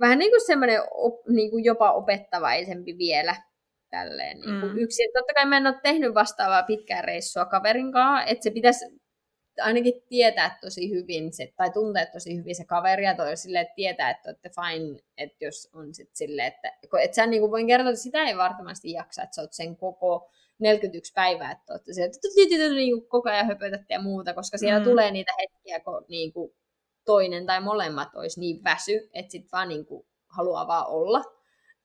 vähän niin kuin semmoinen op, niin kuin jopa opettavaisempi vielä tälleen niin kuin mm. yksin. Totta kai mä en ole tehnyt vastaavaa pitkää reissua kaverin kanssa, että se pitäisi ainakin tietää tosi hyvin se, tai tuntee tosi hyvin se kaveri, ja toi silleen, että tietää, että olette fine, että jos on sitten silleen, että, että sä niin kuin voin kertoa, että sitä ei varmasti jaksa, että sä oot sen koko 41 päivää, että olette se, että niin koko ajan höpötätte ja muuta, koska siellä mm. tulee niitä hetkiä, kun niin kuin toinen tai molemmat olisi niin väsy, että sitten vaan niin kuin haluaa vaan olla.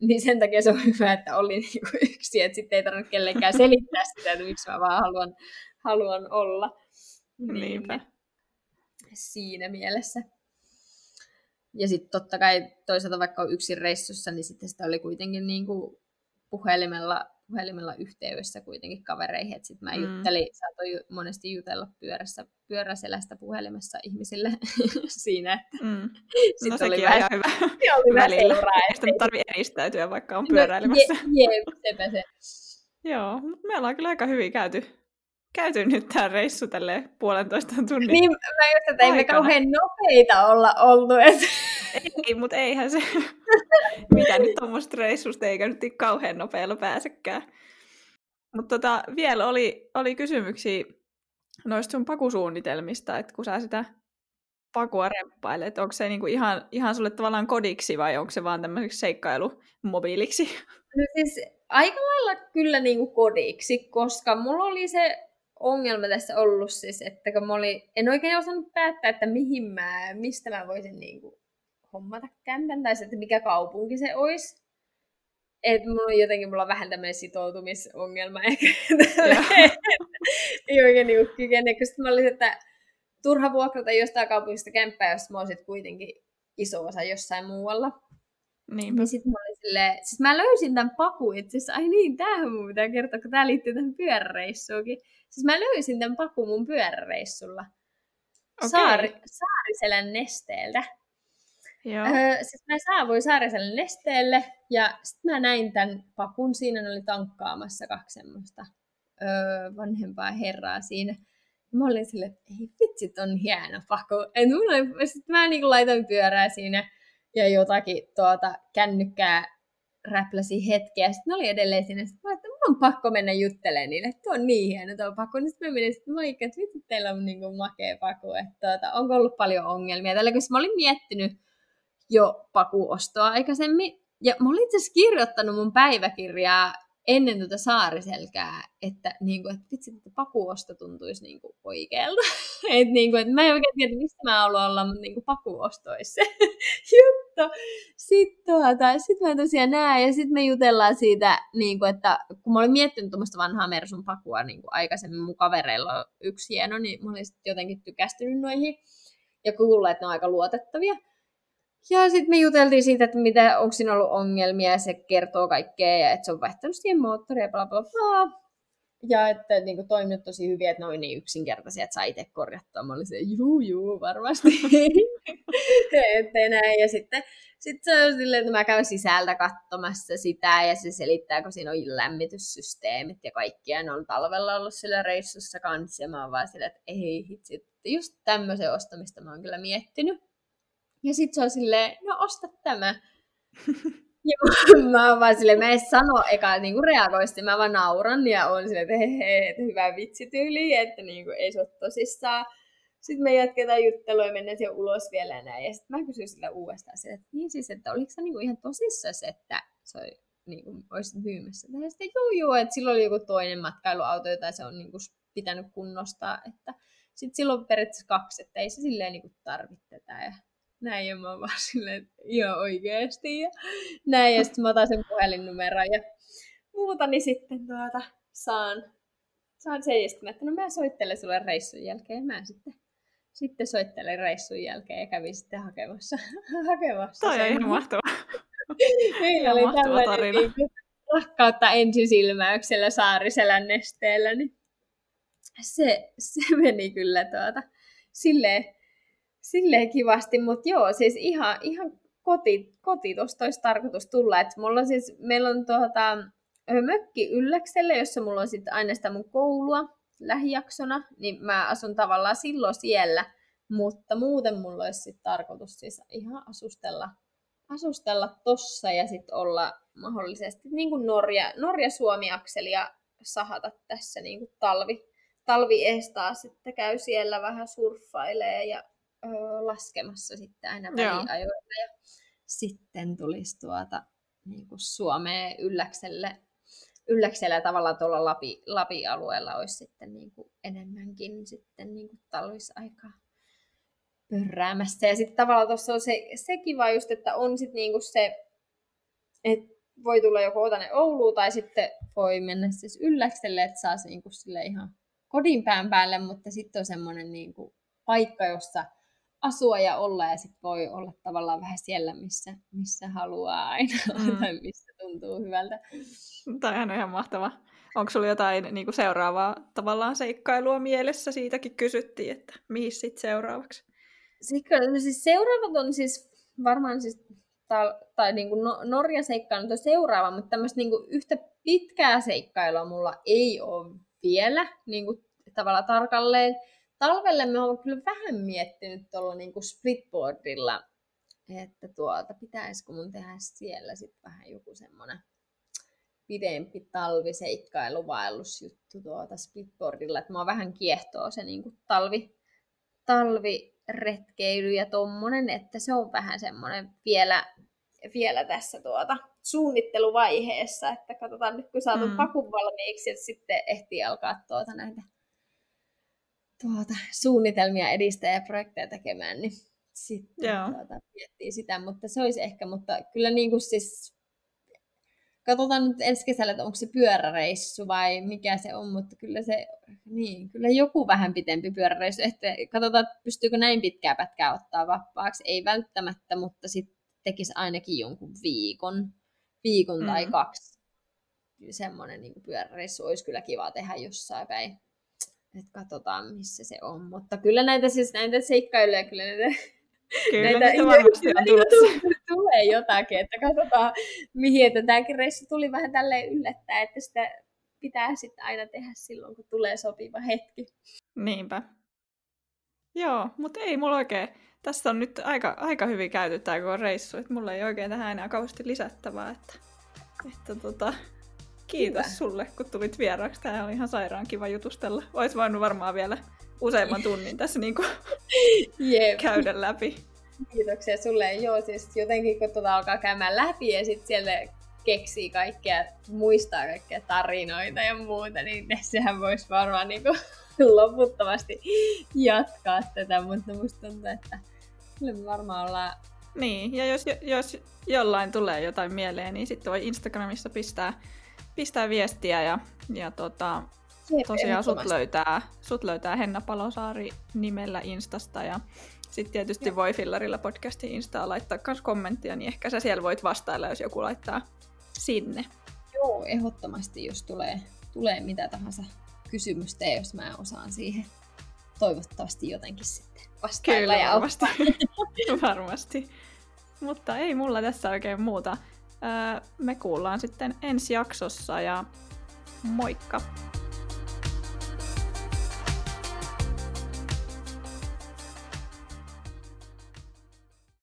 Niin sen takia se on hyvä, että oli (laughs) niin kuin yksi, että sitten ei tarvitse kellekään selittää sitä, että miksi mä vaan haluan, haluan olla. Niin, Niinpä. Siinä mielessä. Ja sitten totta kai toisaalta vaikka on yksin reissussa, niin sitten sitä oli kuitenkin niin kuin puhelimella, puhelimella yhteydessä kuitenkin kavereihin. Että sitten mä mm. juttelin, saatoin monesti jutella pyörässä, pyöräselästä puhelimessa ihmisille (laughs) siinä. Että mm. (laughs) no sekin oli ihan hyvä (laughs) oli välillä. Sitten tarvii eristäytyä, vaikka on pyöräilemässä. No, je, je, sepä se. Joo, me ollaan kyllä aika hyvin käyty käyty nyt tämä reissu tälle puolentoista tunnin Niin, mä just, että ei me kauhean nopeita olla oltu. Et... Ei, mutta eihän se, mitä nyt tuommoista reissusta, eikä nyt kauhean nopealla pääsekään. Mutta tota, vielä oli, oli kysymyksiä noista sun pakusuunnitelmista, että kun sä sitä pakua remppailet, että onko se niinku ihan, ihan sulle tavallaan kodiksi vai onko se vaan tämmöiseksi seikkailumobiiliksi? No siis aika lailla kyllä niinku kodiksi, koska mulla oli se ongelma tässä ollut siis, että kun mä oli, en oikein osannut päättää, että mihin mä, mistä mä voisin niin kuin hommata kämpän, tai että mikä kaupunki se olisi. Et mulla on jotenkin, mulla on vähän tämmöinen sitoutumisongelma ehkä. (laughs) Ei oikein niin kykene, koska mä olisin, että turha vuokrata jostain kaupungista kämppää, jos mä olisin kuitenkin iso osa jossain muualla. Niinpä. Niin sit mä olin silleen, siis mä löysin tämän paku itse asiassa, ai niin, tämähän mun pitää kertoa, kun tää liittyy tähän pyöräreissuunkin. Siis mä löysin tämän paku mun pyöräreissulla. Okay. Saari, Saariselän nesteeltä. Joo. Öö, siis mä saavuin Saariselän nesteelle ja sitten mä näin tämän pakun. Siinä oli tankkaamassa kaksi semmoista öö, vanhempaa herraa siinä. Mä olin silleen, että ei vitsit, on hieno paku. Et mulla oli, sit mä niin laitoin pyörää siinä ja jotakin tuota, kännykkää räpläsi hetkeä. Sitten ne oli edelleen siinä, että, että mun on pakko mennä juttelemaan niille, että on niin hieno tuo paku. Niin sitten mä menin, moikka, että vittu teillä on niin kuin makea paku, että tuota, onko ollut paljon ongelmia. Tällä kun mä olin miettinyt jo pakuostoa aikaisemmin, ja mä olin itse asiassa kirjoittanut mun päiväkirjaa ennen tuota saariselkää, että, niin kuin, että vitsi, että pakuosto tuntuisi niin kuin oikealta. (laughs) että, niin kuin, että mä en oikein tiedä, mistä mä haluan olla, mutta niin kuin pakuosto olisi se (laughs) juttu. Sitten tuota, sit mä tosiaan näen ja sitten me jutellaan siitä, niin kuin, että kun mä olin miettinyt tuommoista vanhaa Mersun pakua niin kuin aikaisemmin, mun kavereilla on yksi hieno, niin mä olin jotenkin tykästynyt noihin ja kuulla, että ne on aika luotettavia. Ja sitten me juteltiin siitä, että mitä, onko siinä ollut ongelmia, ja se kertoo kaikkea, ja että se on vaihtanut siihen moottoria, ja bla bla bla. Ja että niin toiminut tosi hyvin, että oli niin yksinkertaisia, että saa itse korjattua. Mä olin se, juu, juu, varmasti. (laughs) että näin. Ja sitten sit se on silleen, että mä käyn sisältä katsomassa sitä, ja se selittää, kun siinä on lämmityssysteemit ja kaikki, ja ne on talvella ollut sillä reissussa kanssa, ja mä oon vaan silleen, että ei hitsi, just tämmöisen ostamista mä oon kyllä miettinyt. Ja sit se on silleen, no osta tämä. (laughs) ja (laughs) mä oon vaan silleen, mä en sano eka niinku reagoisti, mä vaan nauran ja on silleen, että he, he, että hyvä vitsityyli, että niinku ei se ole tosissaan. Sitten me jatketaan juttelua ja mennään siellä ulos vielä näin. Ja sitten mä kysyin sillä uudestaan, sille, että niin siis, että oliko se niinku ihan tosissaan että se oli, niinku, olisi myymässä. Ja sitten juu, juu, että silloin oli joku toinen matkailuauto, jota se on niinku pitänyt kunnostaa. Että sitten silloin periaatteessa kaksi, että ei se silleen niinku tarvitse tätä. Ja näin, ja mä oon vaan silleen, että ihan oikeesti. Ja näin, ja sitten mä otan sen puhelinnumeron ja muuta, niin sitten tuota, saan, saan sen, ja sitten että no mä soittelen sulle reissun jälkeen, mä sitten sitten soittelen reissun jälkeen ja kävin sitten hakemassa. (laughs) hakemassa Toi on ihan mahtavaa. (laughs) Meillä oli tämmöinen niin rakkautta ensisilmäyksellä Saariselän nesteellä, niin se, se meni kyllä tuota, silleen silleen kivasti, mutta joo, siis ihan, ihan koti, koti tuosta olisi tarkoitus tulla. Et mulla on siis, meillä on tuota, mökki Ylläkselle, jossa mulla on sitten aina sitä mun koulua lähijaksona, niin mä asun tavallaan silloin siellä, mutta muuten mulla olisi sitten tarkoitus siis ihan asustella, asustella tossa ja sitten olla mahdollisesti niin kuin Norja, Norja-Suomi-akselia sahata tässä niin kuin talvi, talviestaa sitten käy siellä vähän surffailee ja ö, laskemassa sitten aina väliajoilla. Ja sitten tulisi tuota niin kuin Suomeen ylläkselle, ylläksellä tavalla tuolla Lapi, Lapi-alueella olisi sitten niin kuin enemmänkin sitten niin kuin talvisaikaa pörräämässä. Ja sitten tavallaan tuossa on se, se kiva just, että on sitten niinku se, että voi tulla joko tänne Ouluun tai sitten voi mennä siis ylläkselle, että saa se niinku sille ihan kodin pään päälle, mutta sitten on semmoinen niinku paikka, jossa asua ja olla ja sitten voi olla tavallaan vähän siellä, missä, missä haluaa aina mm. tai missä tuntuu hyvältä. Tämä on ihan mahtava. Onko sulla jotain niin kuin seuraavaa tavallaan seikkailua mielessä? Siitäkin kysyttiin, että mihin sitten seuraavaksi? Sitten, no siis seuraavat on siis varmaan siis tai, tai niin kuin no, Norja seikkailu on seuraava, mutta tämmöistä niin kuin yhtä pitkää seikkailua mulla ei ole vielä niin kuin tavallaan tarkalleen. Talvelle me ollaan kyllä vähän miettinyt tuolla niin kuin splitboardilla, että tuota, pitäisikö mun tehdä siellä sitten vähän joku semmoinen pidempi talviseikkailuvaellusjuttu tuota splitboardilla, että mua vähän kiehtoo se niin kuin talvi, talviretkeily ja tommonen, että se on vähän semmoinen vielä, vielä tässä tuota suunnitteluvaiheessa, että katsotaan nyt kun saatu mm. pakun valmiiksi, että sitten ehtii alkaa tuota näitä tuota, suunnitelmia edistää ja projekteja tekemään, niin sitten tuota, miettii sitä, mutta se olisi ehkä, mutta kyllä niin kuin siis katsotaan nyt ensi kesällä, että onko se pyöräreissu vai mikä se on, mutta kyllä se, niin, kyllä joku vähän pitempi pyöräreissu, että katsotaan, että pystyykö näin pitkää pätkää ottaa vappaaksi, ei välttämättä, mutta sitten tekisi ainakin jonkun viikon, viikon mm. tai kaksi. Semmoinen niin pyöräreissu olisi kyllä kiva tehdä jossain päin. Että katsotaan, missä se on. Mutta kyllä näitä, siis näitä seikkailuja, kyllä näitä Kyllä, näitä niitä varmasti on tulossa. Tulee jotakin, että katsotaan mihin, että tämäkin reissu tuli vähän tälleen yllättää, että sitä pitää sitten aina tehdä silloin, kun tulee sopiva hetki. Niinpä. Joo, mutta ei mulla oikein, tässä on nyt aika, aika hyvin käyty tämä koko reissu, että mulla ei oikein tähän enää kauheasti lisättävää, että, että tota, kiitos Hyvä. sulle, kun tulit vieraaksi. Tämä oli ihan sairaan kiva jutustella. Ois voinut varmaan vielä useamman tunnin tässä (laughs) niin kuin yep. käydä läpi. Kiitoksia sulle. Joo, siis jotenkin kun tuota alkaa käymään läpi ja sitten siellä keksii kaikkea, muistaa kaikkea tarinoita ja muuta, niin sehän voisi varmaan niin kuin (laughs) loputtomasti jatkaa tätä, mutta musta tuntuu, että kyllä me varmaan ollaan... Niin, ja jos, jos jollain tulee jotain mieleen, niin sitten voi Instagramissa pistää, pistää viestiä ja, ja tota, tosiaan sut löytää, sut löytää Henna Palosaari nimellä Instasta ja sitten tietysti Jep. voi Fillarilla podcastin Instaa laittaa myös kommenttia, niin ehkä sä siellä voit vastailla, jos joku laittaa sinne. Joo, ehdottomasti, jos tulee, tulee mitä tahansa kysymystä, jos mä osaan siihen toivottavasti jotenkin sitten vastailla Kyllä, ja varmasti. (laughs) varmasti. Mutta ei mulla tässä oikein muuta. Me kuullaan sitten ensi jaksossa ja moikka!